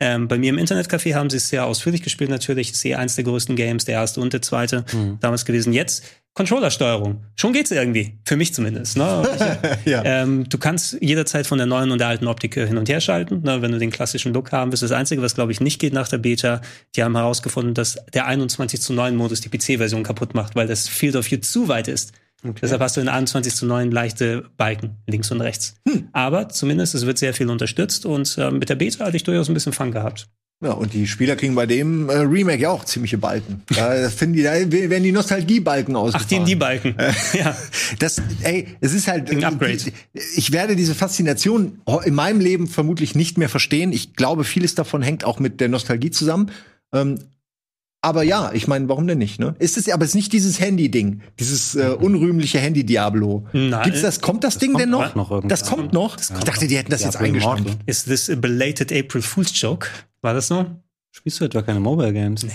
Ähm, bei mir im Internetcafé haben sie es sehr ausführlich gespielt natürlich. Ist eh eins der größten Games, der erste und der zweite damals gewesen. Jetzt Controllersteuerung. Schon geht's irgendwie. Für mich zumindest. Ne? <laughs> Ich, Ja. ähm, du kannst jederzeit von der neuen und der alten Optik äh, hin und her schalten, ne, wenn du den klassischen Look haben willst. Das Einzige, was glaube ich nicht geht nach der Beta, die haben herausgefunden, dass der 21 zu 9 Modus die PC-Version kaputt macht, weil das Field of View zu weit ist. Deshalb hast du in 21 zu 9 leichte Balken, links und rechts. Aber zumindest, es wird sehr viel unterstützt und äh, mit der Beta hatte ich durchaus ein bisschen Fun gehabt. Ja, und die Spieler kriegen bei dem äh, Remake ja auch ziemliche Balken. Da <laughs> finden die, da werden die Nostalgie-Balken ausgefahren. Ach, die in die Balken. <laughs> ja. Das, ey, es ist halt. Ein Upgrade. Ich werde diese Faszination in meinem Leben vermutlich nicht mehr verstehen. Ich glaube, vieles davon hängt auch mit der Nostalgie zusammen. Ähm, aber ja, ich meine, warum denn nicht? Ne? Ist es, aber es ist nicht dieses Handy-Ding, dieses äh, unrühmliche Handy-Diablo. Nein. Gibt's das? Kommt das Ding kommt denn noch? noch das kommt noch. ich dachte, die hätten das jetzt Diablo eingestampft. Immortal. Ist this a belated April Fool's Joke? War das so? Spielst du etwa keine Mobile Games? Nee.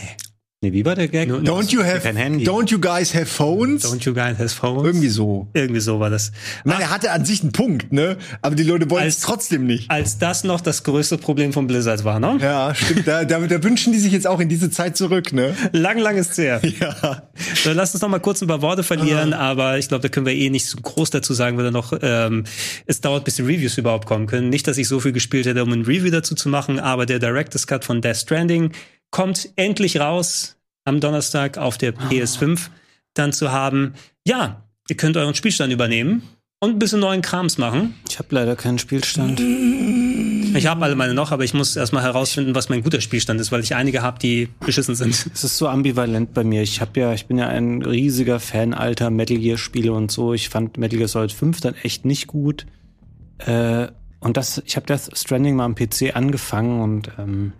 Nee, wie war der Gag? Don't you have, Kein Handy. don't you guys have phones? Don't you guys have phones? Irgendwie so. Irgendwie so war das. Meine, er hatte an sich einen Punkt, ne? Aber die Leute wollen es Als- trotzdem nicht. Als das noch das größte Problem von Blizzard war, ne? Ja, stimmt. Da, da, da wünschen die sich jetzt auch in diese Zeit zurück, ne? Lang, lang ist her. <laughs> Ja. So, lass uns noch mal kurz ein paar Worte verlieren, aber ich glaube, da können wir eh nicht so groß dazu sagen, weil da noch ähm, es dauert, bis die Reviews überhaupt kommen können. Nicht, dass ich so viel gespielt hätte, um ein Review dazu zu machen, aber der Director's Cut von Death Stranding kommt endlich raus am Donnerstag auf der PS5 dann zu haben. Ja, ihr könnt euren Spielstand übernehmen und ein bisschen neuen Krams machen. Ich habe leider keinen Spielstand. Ich habe alle meine noch, aber ich muss erstmal herausfinden, was mein guter Spielstand ist, weil ich einige habe, die beschissen sind. Es ist so ambivalent bei mir. Ich habe ja, ich bin ja ein riesiger Fan alter Metal Gear Spiele und so. Ich fand Metal Gear Solid 5 dann echt nicht gut. Äh, und das, ich habe Death Stranding mal am PC angefangen und ähm,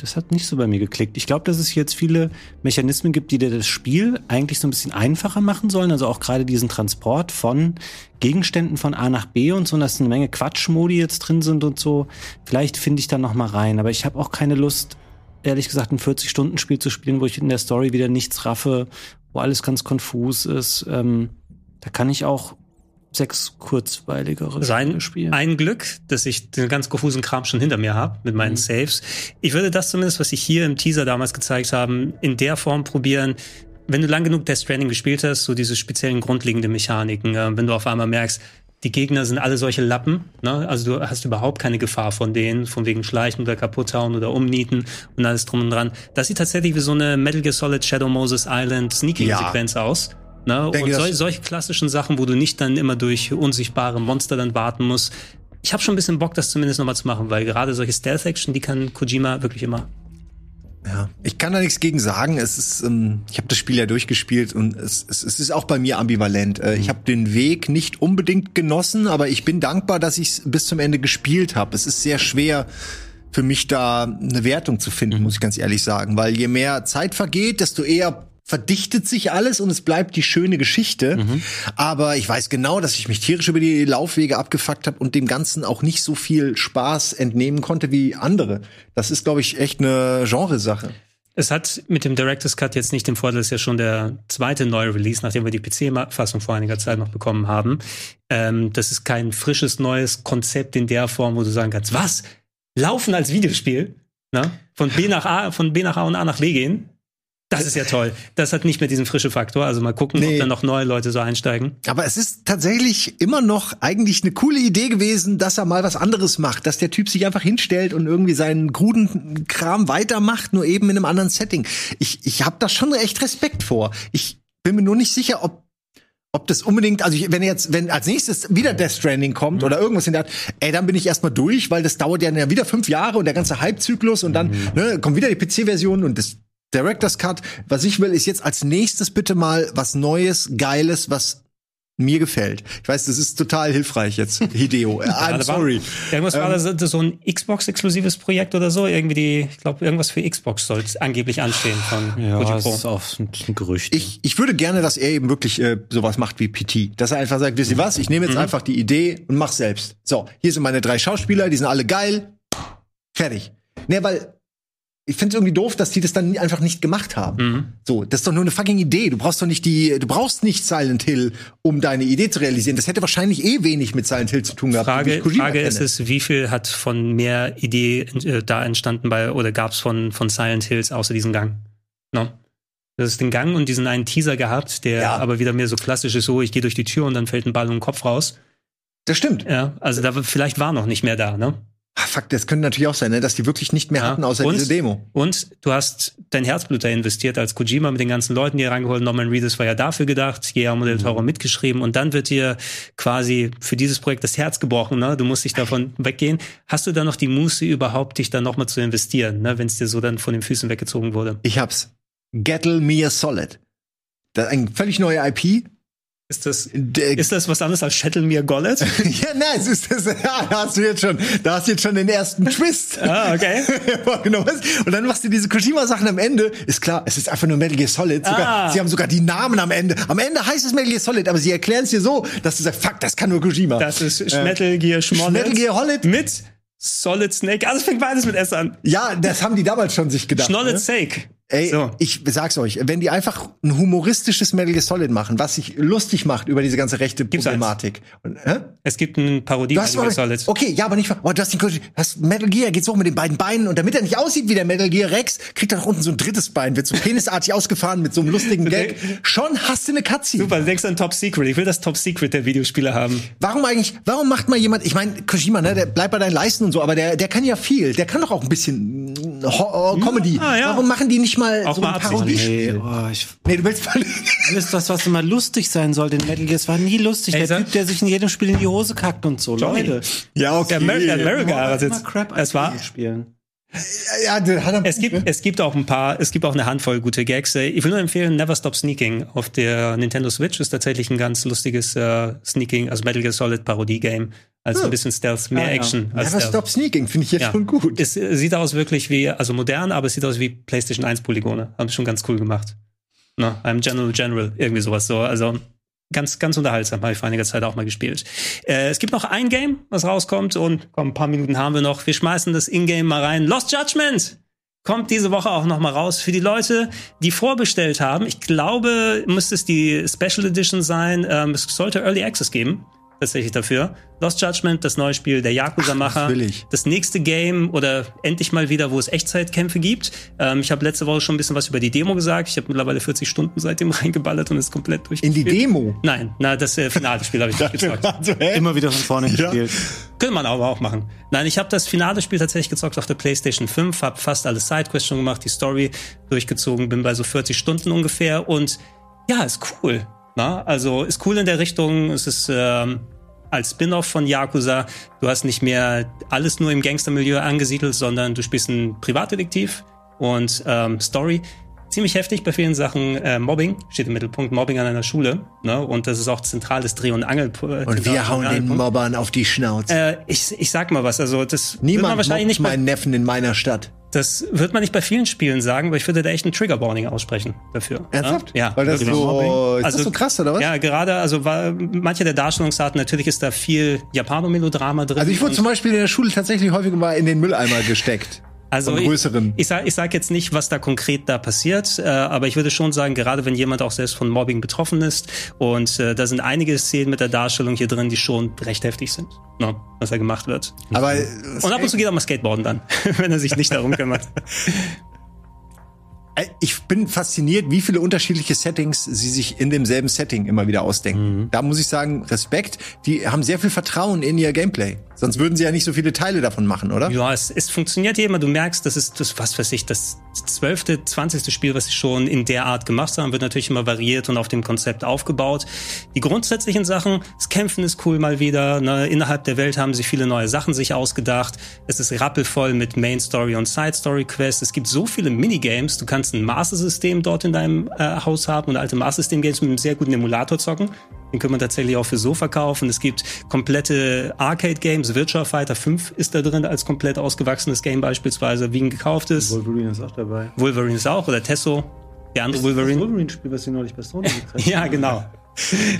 das hat nicht so bei mir geklickt. Ich glaube, dass es jetzt viele Mechanismen gibt, die dir das Spiel eigentlich so ein bisschen einfacher machen sollen. Also auch gerade diesen Transport von Gegenständen von A nach B und so, und dass eine Menge Quatschmodi jetzt drin sind und so. Vielleicht finde ich da noch mal rein, aber ich habe auch keine Lust, ehrlich gesagt, ein 40-Stunden-Spiel zu spielen, wo ich in der Story wieder nichts raffe, wo alles ganz konfus ist. Ähm, da kann ich auch sechs kurzweiligere Sein spielen. Ein Glück, dass ich den ganz konfusen Kram schon hinter mir habe mit meinen mhm. Saves. Ich würde das zumindest, was ich hier im Teaser damals gezeigt haben, in der Form probieren. Wenn du lang genug Death Stranding gespielt hast, so diese speziellen grundlegende Mechaniken, äh, wenn du auf einmal merkst, die Gegner sind alle solche Lappen, ne? also du hast überhaupt keine Gefahr von denen, von wegen Schleichen oder kaputthauen oder umnieten und alles drum und dran. Das sieht tatsächlich wie so eine Metal Gear Solid Shadow Moses Island Sneaking-Sequenz ja. aus. Ne? Denke, und sol solche klassischen Sachen, wo du nicht dann immer durch unsichtbare Monster dann warten musst. Ich habe schon ein bisschen Bock, das zumindest nochmal zu machen, weil gerade solche Stealth-Action, die kann Kojima wirklich immer. Ja, ich kann da nichts gegen sagen. Es ist, ähm, ich habe das Spiel ja durchgespielt und es, es, es ist auch bei mir ambivalent. Äh, mhm. Ich habe den Weg nicht unbedingt genossen, aber ich bin dankbar, dass ich es bis zum Ende gespielt habe. Es ist sehr schwer für mich da eine Wertung zu finden, mhm. muss ich ganz ehrlich sagen, weil je mehr Zeit vergeht, desto eher verdichtet sich alles und es bleibt die schöne Geschichte. Mhm. Aber ich weiß genau, dass ich mich tierisch über die Laufwege abgefuckt habe und dem Ganzen auch nicht so viel Spaß entnehmen konnte wie andere. Das ist, glaube ich, echt eine Genresache. Es hat mit dem Director's Cut jetzt nicht den Vorteil, es ist ja schon der zweite neue Release, nachdem wir die PC-Fassung vor einiger Zeit noch bekommen haben. Ähm, das ist kein frisches neues Konzept in der Form, wo du sagen kannst, was? Laufen als Videospiel? Na? Von B nach A, von B nach A und A nach B gehen? Das ist ja toll. Das hat nicht mehr diesen frische Faktor. Also mal gucken, nee. ob da noch neue Leute so einsteigen. Aber es ist tatsächlich immer noch eigentlich eine coole Idee gewesen, dass er mal was anderes macht, dass der Typ sich einfach hinstellt und irgendwie seinen kruden Kram weitermacht, nur eben in einem anderen Setting. Ich, ich habe da schon echt Respekt vor. Ich bin mir nur nicht sicher, ob ob das unbedingt, also ich, wenn jetzt, wenn als nächstes wieder Death Stranding kommt mhm. oder irgendwas in der Art, ey, dann bin ich erstmal durch, weil das dauert ja wieder fünf Jahre und der ganze Hype-Zyklus und dann mhm. ne, kommt wieder die PC-Version und das Director's Cut. Was ich will, ist jetzt als nächstes bitte mal was Neues, Geiles, was mir gefällt. Ich weiß, das ist total hilfreich jetzt, <laughs> Hideo. I'm sorry. War, irgendwas ähm, war das so ein Xbox-exklusives Projekt oder so? Irgendwie die, ich glaube, irgendwas für Xbox soll angeblich anstehen von ja, das ist auch ein Gerücht. Ich, ich würde gerne, dass er eben wirklich äh, sowas macht wie PT. Dass er einfach sagt, wisst ihr was, ich nehme jetzt mhm. einfach die Idee und mach selbst. So, hier sind meine drei Schauspieler, die sind alle geil. Fertig. Ne, weil ich finde es irgendwie doof, dass die das dann einfach nicht gemacht haben. Mhm. So, das ist doch nur eine fucking Idee. Du brauchst doch nicht die, du brauchst nicht Silent Hill, um deine Idee zu realisieren. Das hätte wahrscheinlich eh wenig mit Silent Hill zu tun gehabt. Frage, Frage ist es, wie viel hat von mehr Idee äh, da entstanden bei oder gab es von von Silent Hills außer diesem Gang? No? Das ist den Gang und diesen einen Teaser gehabt, der ja. aber wieder mehr so klassisch ist, so ich gehe durch die Tür und dann fällt ein Ball um den Kopf raus. Das stimmt. Ja, also da vielleicht war noch nicht mehr da, ne? Ah, fuck, das könnte natürlich auch sein, ne? dass die wirklich nicht mehr ja. hatten, außer und, diese Demo. Und du hast dein Herzblut da investiert als Kojima mit den ganzen Leuten, die reingeholt. Norman Reedus war ja dafür gedacht, Guillermo del Toro mhm. mitgeschrieben und dann wird dir quasi für dieses Projekt das Herz gebrochen. Ne? Du musst dich davon weggehen. Hast du da noch die Muße überhaupt, dich dann nochmal zu investieren, ne? wenn es dir so dann von den Füßen weggezogen wurde? Ich hab's. Gettle Me a Solid. Das ist ein völlig neue IP, ist das, ist das was anderes als Shuttle Mir Gollet? <laughs> ja, nein, es ist das, <laughs> ja, da hast du jetzt schon, da hast du jetzt schon den ersten Twist. <laughs> ah, okay. Und dann machst du diese Kojima-Sachen am Ende. Ist klar, es ist einfach nur Metal Gear Solid. Sogar, ah. Sie haben sogar die Namen am Ende. Am Ende heißt es Metal Gear Solid, aber sie erklären es dir so, dass du sagst, fuck, das kann nur Kojima. Das ist äh, Metal Gear Schmollet. Metal Gear Hollet. Mit Solid Snake. Also fängt beides mit S an. Ja, das haben die damals schon sich gedacht. Schnollet ne? Snake. Ey, so. ich sag's euch, wenn die einfach ein humoristisches Metal Gear Solid machen, was sich lustig macht über diese ganze rechte Problematik. Und, äh? Es gibt eine Parodie von Metal Gear Solid. Okay, ja, aber nicht, oh, du hast den, hast Metal Gear, geht's hoch mit den beiden Beinen und damit er nicht aussieht wie der Metal Gear Rex, kriegt er nach unten so ein drittes Bein, wird so penisartig <laughs> ausgefahren mit so einem lustigen Gag. Schon hast du eine Cutscene. Super, du denkst an Top Secret. Ich will das Top Secret der Videospiele haben. Warum eigentlich, warum macht mal jemand, ich meine, Kojima, ne, der bleibt bei deinen Leisten und so, aber der, der kann ja viel. Der kann doch auch ein bisschen Ho Comedy. Ja, ah, ja. Warum machen die nicht mal auch so ein paar Nee, oh, ich, nee, du willst alles das, was immer lustig sein sollte in Metal Gear, das war nie lustig. Ey, der Typ, der sich in jedem Spiel in die Hose kackt und so, Johnny. Leute. Ja, okay. Der America, America ja. Crap es war spielen. Ja, es gibt es gibt auch ein paar, es gibt auch eine Handvoll gute Gags. Ich will nur empfehlen, Never Stop Sneaking auf der Nintendo Switch ist tatsächlich ein ganz lustiges äh, Sneaking, also Metal Gear Solid Parodie Game. Also hm. ein bisschen Stealth, mehr ah, Action. Ja. Never Stop Sneaking finde ich jetzt ja. schon gut. Es sieht aus wirklich wie, also modern, aber es sieht aus wie PlayStation 1 Polygone. Haben sie schon ganz cool gemacht. Ne? I'm General General, irgendwie sowas so. Also ganz, ganz unterhaltsam, habe ich vor einiger Zeit auch mal gespielt. Äh, es gibt noch ein Game, was rauskommt und komm, ein paar Minuten haben wir noch. Wir schmeißen das Ingame mal rein. Lost Judgment kommt diese Woche auch noch mal raus für die Leute, die vorbestellt haben. Ich glaube, müsste es die Special Edition sein. Ähm, es sollte Early Access geben tatsächlich dafür. Lost Judgment, das neue Spiel der Yakuza-Macher. Das nächste Game oder endlich mal wieder, wo es Echtzeitkämpfe gibt. Ähm, ich habe letzte Woche schon ein bisschen was über die Demo gesagt. Ich habe mittlerweile 40 Stunden seitdem <laughs> reingeballert und ist komplett durch. In die Demo? Nein, na, das äh, finale Spiel habe ich <laughs> nicht gezockt. Also, Immer wieder von vorne ja. gespielt. Könnte man aber auch machen. Nein, ich habe das finale Spiel tatsächlich gezockt auf der PlayStation 5, habe fast alle Sidequests schon gemacht, die Story durchgezogen, bin bei so 40 Stunden ungefähr und ja, ist cool. Na, also ist cool in der Richtung, es ist ähm, als Spin-off von Yakuza. Du hast nicht mehr alles nur im Gangstermilieu angesiedelt, sondern du spielst einen Privatdetektiv und ähm, Story. Ziemlich heftig bei vielen Sachen. Äh, Mobbing steht im Mittelpunkt, Mobbing an einer Schule. Ne? Und das ist auch zentrales Dreh- und Angel. Äh, und wir hauen den Mobbern auf die Schnauze. Äh, ich, ich sag mal was, also das Niemand wahrscheinlich nicht meinen Neffen in meiner Stadt. Das wird man nicht bei vielen Spielen sagen, aber ich würde da echt ein Trigger Warning aussprechen dafür. Ernsthaft? Ja. Weil das so, ist also, das so krass, oder was? Ja, gerade, also war, manche der Darstellungsarten, natürlich ist da viel Japanomelodrama drin. Also ich wurde zum Beispiel in der Schule tatsächlich häufig mal in den Mülleimer gesteckt. Also größeren. Ich, ich sage ich sag jetzt nicht, was da konkret da passiert, äh, aber ich würde schon sagen, gerade wenn jemand auch selbst von Mobbing betroffen ist und äh, da sind einige Szenen mit der Darstellung hier drin, die schon recht heftig sind, no, ne, was da gemacht wird. Aber und ab und zu geht auch mal Skateboarden dann, <laughs> wenn er sich nicht darum kümmert. Ich bin fasziniert, wie viele unterschiedliche Settings sie sich in demselben Setting immer wieder ausdenken. Mhm. Da muss ich sagen, Respekt. Die haben sehr viel Vertrauen in ihr Gameplay. Sonst würden sie ja nicht so viele Teile davon machen, oder? Ja, es, es funktioniert ja immer. Du merkst, das ist das, was weiß ich, das zwölfte, zwanzigste Spiel, was sie schon in der Art gemacht haben, wird natürlich immer variiert und auf dem Konzept aufgebaut. Die grundsätzlichen Sachen, das Kämpfen ist cool mal wieder. Ne? Innerhalb der Welt haben sie viele neue Sachen sich ausgedacht. Es ist rappelvoll mit Main Story und Side Story Quests. Es gibt so viele Minigames. Du kannst ein Master-System dort in deinem äh, Haus haben und alte Master-System-Games mit einem sehr guten Emulator zocken. Den können man tatsächlich auch für so verkaufen. Es gibt komplette Arcade-Games. Virtua Fighter 5 ist da drin als komplett ausgewachsenes Game beispielsweise, wie ein gekauftes. Wolverine ist auch dabei. Wolverine ist auch oder Tesso. Der andere Wolverine. Das Wolverine-Spiel, was sie neulich bei Sony <laughs> Ja, genau.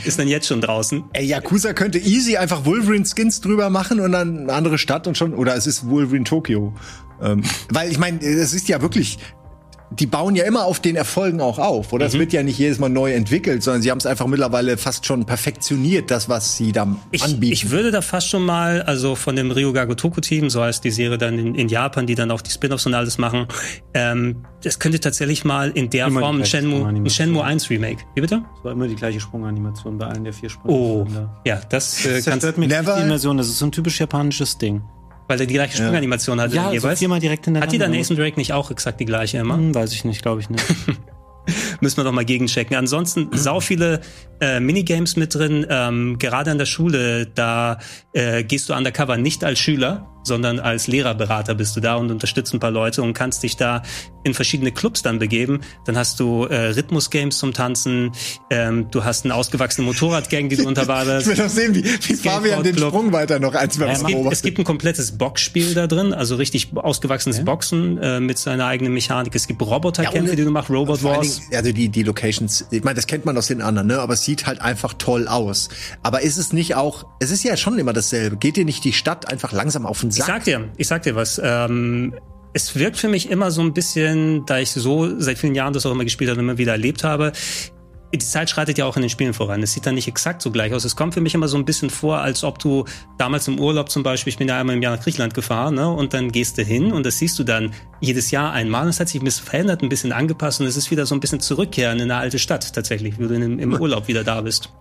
ist dann jetzt schon draußen. Ey, Yakuza könnte easy einfach Wolverine-Skins drüber machen und dann eine andere Stadt und schon, oder es ist Wolverine Tokyo. Ähm, weil ich meine, es ist ja wirklich die bauen ja immer auf den Erfolgen auch auf, oder? Mhm. Es wird ja nicht jedes Mal neu entwickelt, sondern sie haben es einfach mittlerweile fast schon perfektioniert, das, was sie da ich, anbieten. Ich würde da fast schon mal, also von dem Ryuga Gotoku Team, so heißt die Serie dann in, in Japan, die dann auch die Spin-offs und alles machen, ähm, das könnte tatsächlich mal in der immer Form ein Shenmue, ein Shenmue 1 Remake. Wie bitte? Es war immer die gleiche Sprunganimation bei allen der vier Sprünge. Oh, ja, das, äh, das kannst Never die Immersion, das ist so ein typisch japanisches Ding. Weil er die gleiche Sprunganimation hatte ja, jeweils. So viermal direkt hintereinander. Hat die dann Nathan Drake nicht auch exakt die gleiche immer? Hm, weiß ich nicht, glaube ich nicht. <laughs> Müssen wir doch mal gegenchecken. Ansonsten <clears throat> sau viele äh, Minigames mit drin. Ähm, gerade an der Schule, da äh, gehst du undercover nicht als Schüler, sondern als Lehrerberater bist du da und unterstützt ein paar Leute und kannst dich da in verschiedene Clubs dann begeben. Dann hast du äh, Rhythmusgames zum Tanzen, ähm, du hast einen ausgewachsenen Motorradgang, die du <laughs> unterwanderst. ich will doch sehen, wie, wie Fabian den Sprung weiter noch eins ja, es, gibt, es gibt ein komplettes Boxspiel da drin, also richtig ausgewachsenes ja. Boxen äh, mit seiner eigenen Mechanik. Es gibt Roboterkämpfe, ja, die du machst, Robot Wars. Dingen, also die, die Locations, ich meine, das kennt man aus den anderen, ne? aber es sieht halt einfach toll aus. Aber ist es nicht auch, es ist ja schon immer dasselbe. Geht dir nicht die Stadt einfach langsam auf den Sack? Ich sag dir, ich sag dir was. Ähm, es wirkt für mich immer so ein bisschen, da ich so seit vielen Jahren das auch immer gespielt habe und immer wieder erlebt habe, die Zeit schreitet ja auch in den Spielen voran. Es sieht dann nicht exakt so gleich aus. Es kommt für mich immer so ein bisschen vor, als ob du damals im Urlaub zum Beispiel, ich bin ja einmal im Jahr nach Griechenland gefahren, ne, und dann gehst du hin und das siehst du dann jedes Jahr einmal. Und es hat sich ein bisschen verändert, ein bisschen angepasst und es ist wieder so ein bisschen zurückkehren in eine alte Stadt tatsächlich, wie du im, im <laughs> Urlaub wieder da bist.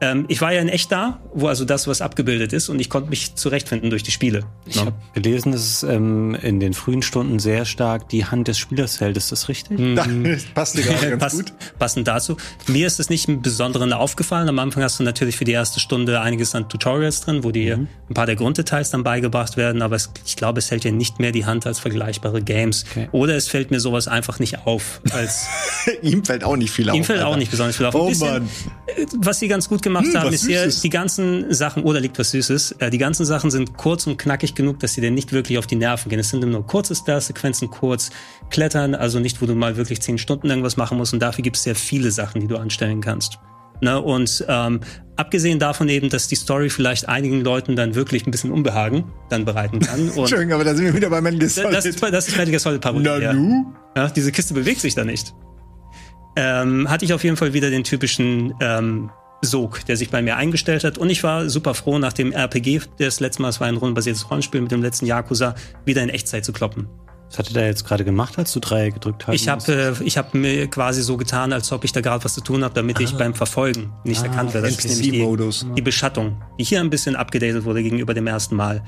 Ähm, ich war ja in echt da, wo also das, was abgebildet ist, und ich konnte mich zurechtfinden durch die Spiele. Ich ne? habe gelesen, dass es ähm, in den frühen Stunden sehr stark die Hand des Spielers hält. Ist das richtig? Mhm. Das <laughs> passt dir gerade ganz Pass, gut. Passend dazu. Mir ist es nicht im Besonderen aufgefallen. Am Anfang hast du natürlich für die erste Stunde einiges an Tutorials drin, wo dir Mhm. ein paar der Grunddetails dann beigebracht werden, aber es, ich glaube, es hält dir nicht mehr die Hand als vergleichbare Games. Okay. Oder es fällt mir sowas einfach nicht auf. Als <laughs> Ihm fällt auch nicht viel auf. ihm fällt auch nicht besonders viel auf. Ein Oh bisschen, Mann. äh, Was sie ganz gut gemacht Hm, haben, ist hier die ganzen Sachen, oder liegt was Süßes, äh, die ganzen Sachen sind kurz und knackig genug, dass sie dir nicht wirklich auf die Nerven gehen. Es sind nur kurze Stealth-Sequenzen, kurz klettern, also nicht, wo du mal wirklich zehn Stunden irgendwas machen musst und dafür gibt es sehr viele Sachen, die du anstellen kannst. Ne? Und ähm, abgesehen davon eben, dass die Story vielleicht einigen Leuten dann wirklich ein bisschen Unbehagen dann bereiten kann. <laughs> Und Entschuldigung, aber da sind wir wieder bei Metal Gear Solid. das, ist, das ist Metal Gear Solid Parodie. ja. Nanu? Ja, diese Kiste bewegt sich da nicht. Ähm, hatte ich auf jeden Fall wieder den typischen ähm, Sog, der sich bei mir eingestellt hat. Und ich war super froh, nach dem RPG des letzten Mal, es war ein rundenbasiertes Rollenspiel mit dem letzten Yakuza, wieder in Echtzeit zu kloppen. Was hat er da jetzt gerade gemacht, als du drei gedrückt hast? Ich habe äh, ich hab mir quasi so getan, als ob ich da gerade was zu tun habe, damit ich beim Verfolgen nicht erkannt werde. Das ist nämlich die, die Beschattung, die hier ein bisschen abgedatet wurde gegenüber dem ersten Mal.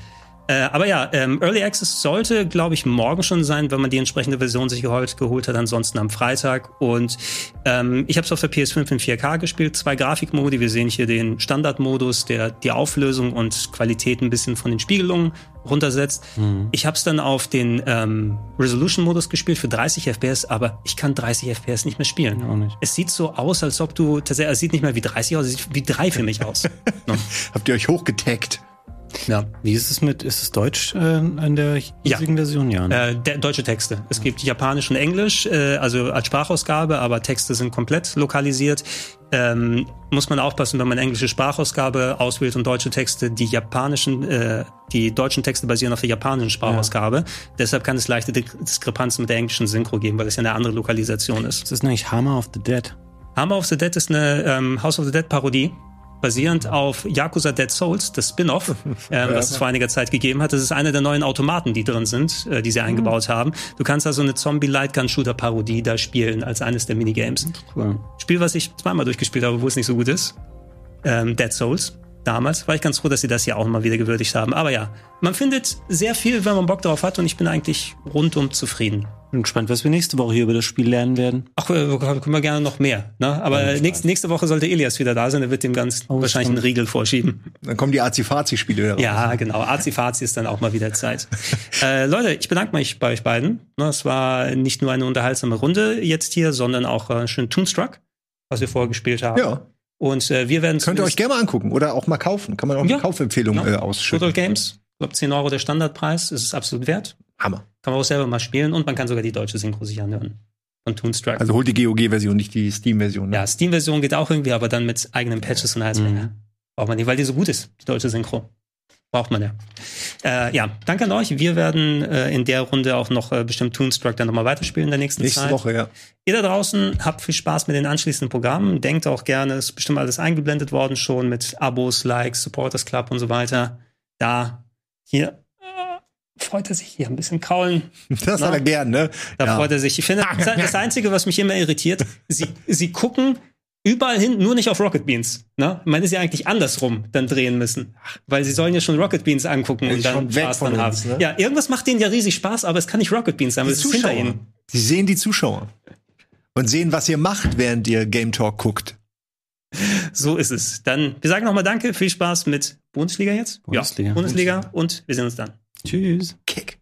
Äh, aber ja, ähm, Early Access sollte, glaube ich, morgen schon sein, wenn man die entsprechende Version sich geholt, geholt hat, ansonsten am Freitag. Und ähm, ich habe es auf der PS5 in 4K gespielt, zwei Grafikmodi. Wir sehen hier den Standardmodus, der die Auflösung und Qualität ein bisschen von den Spiegelungen runtersetzt. Ich habe es dann auf den ähm, Resolution-Modus gespielt für 30 FPS, aber ich kann 30 FPS nicht mehr spielen. auch nicht. Es sieht so aus, als ob du tatsächlich, es sieht nicht mehr wie 30 aus, es sieht wie drei für mich aus. <laughs> Ne? Habt ihr euch hochgetaggt? Ja. Wie ist es mit, ist es Deutsch äh, in der hiesigen Version? Ja. Ne? Äh, der, deutsche Texte. Es gibt Japanisch und Englisch, äh, also als Sprachausgabe, aber Texte sind komplett lokalisiert. Ähm, muss man aufpassen, wenn man englische Sprachausgabe auswählt und deutsche Texte. Die japanischen, äh, die deutschen Texte basieren auf der japanischen Sprachausgabe. Deshalb kann es leichte Di- Diskrepanzen mit der englischen Synchro geben, weil es ja eine andere Lokalisation ist. Was ist eigentlich Hammer of the Dead? Hammer of the Dead ist eine ähm, House of the Dead Parodie. Basierend auf Yakuza Dead Souls, das Spin-off, <laughs> ähm, was es vor einiger Zeit gegeben hat. Das ist eine der neuen Automaten, die drin sind, äh, die sie eingebaut haben. Du kannst also eine Zombie-Lightgun-Shooter-Parodie da spielen als eines der Minigames. Cool. Spiel, was ich zweimal durchgespielt habe, wo es nicht so gut ist. Ähm, Dead Souls. Damals war ich ganz froh, dass sie das hier auch mal wieder gewürdigt haben. Aber ja, man findet sehr viel, wenn man Bock drauf hat und ich bin eigentlich rundum zufrieden. Bin gespannt, was wir nächste Woche hier über das Spiel lernen werden. Ach, können wir gerne noch mehr. Ne? Aber nächste, nächste Woche sollte Elias wieder da sein. Er wird dem ganz wahrscheinlich einen Riegel vorschieben. Dann kommen die Azi-Fazi-Spiele raus. Ja, genau. Azi-Fazi ist dann auch mal wieder Zeit. <laughs> äh, Leute, ich bedanke mich bei euch beiden. Ne, Es war nicht nur eine unterhaltsame Runde jetzt hier, sondern auch äh, schön Toonstruck, was wir vorher gespielt haben. Ja. Und äh, wir werden Könnt ihr euch gerne mal angucken oder auch mal kaufen. Kann man auch Ja. eine Kaufempfehlung Ja. äh, Total ausschütten. Games. Ich glaube, 10 Euro der Standardpreis. ist es absolut wert. Hammer. Kann man auch selber mal spielen und man kann sogar die deutsche Synchro sich anhören. Von Toonstruck. Also holt die GOG-Version, nicht die Steam-Version. Ne? Ja, Steam-Version geht auch irgendwie, aber dann mit eigenen Patches und alles. Mhm. Braucht man nicht, weil die so gut ist, die deutsche Synchro. Braucht man ja. Äh, ja, danke an euch. Wir werden äh, in der Runde auch noch äh, bestimmt Toonstruck dann nochmal weiterspielen in der nächsten Nächste Zeit. Woche, ja. Ihr da draußen habt viel Spaß mit den anschließenden Programmen. Denkt auch gerne, ist bestimmt alles eingeblendet worden schon mit Abos, Likes, Supporters Club und so weiter. Da, hier, freut er sich hier ein bisschen kraulen. Das Na? hat er gern, ne? Da ja. freut er sich. Ich finde, <laughs> das Einzige, was mich immer irritiert, sie, sie gucken überall hin, nur nicht auf Rocket Beans. Ne? Man ist ja eigentlich andersrum dann drehen müssen. Weil sie sollen ja schon Rocket Beans angucken Ja, und dann Spaß dran haben. ne? Ja, irgendwas macht denen ja riesig Spaß, aber es kann nicht Rocket Beans sein, weil es ist hinter ihnen. Die sehen die Zuschauer. Und sehen, was ihr macht, während ihr Game Talk guckt. So ist es. Dann, wir sagen nochmal Danke, viel Spaß mit Bundesliga jetzt. Bundesliga. Ja, Bundesliga und wir sehen uns dann. Tschüss. Kick.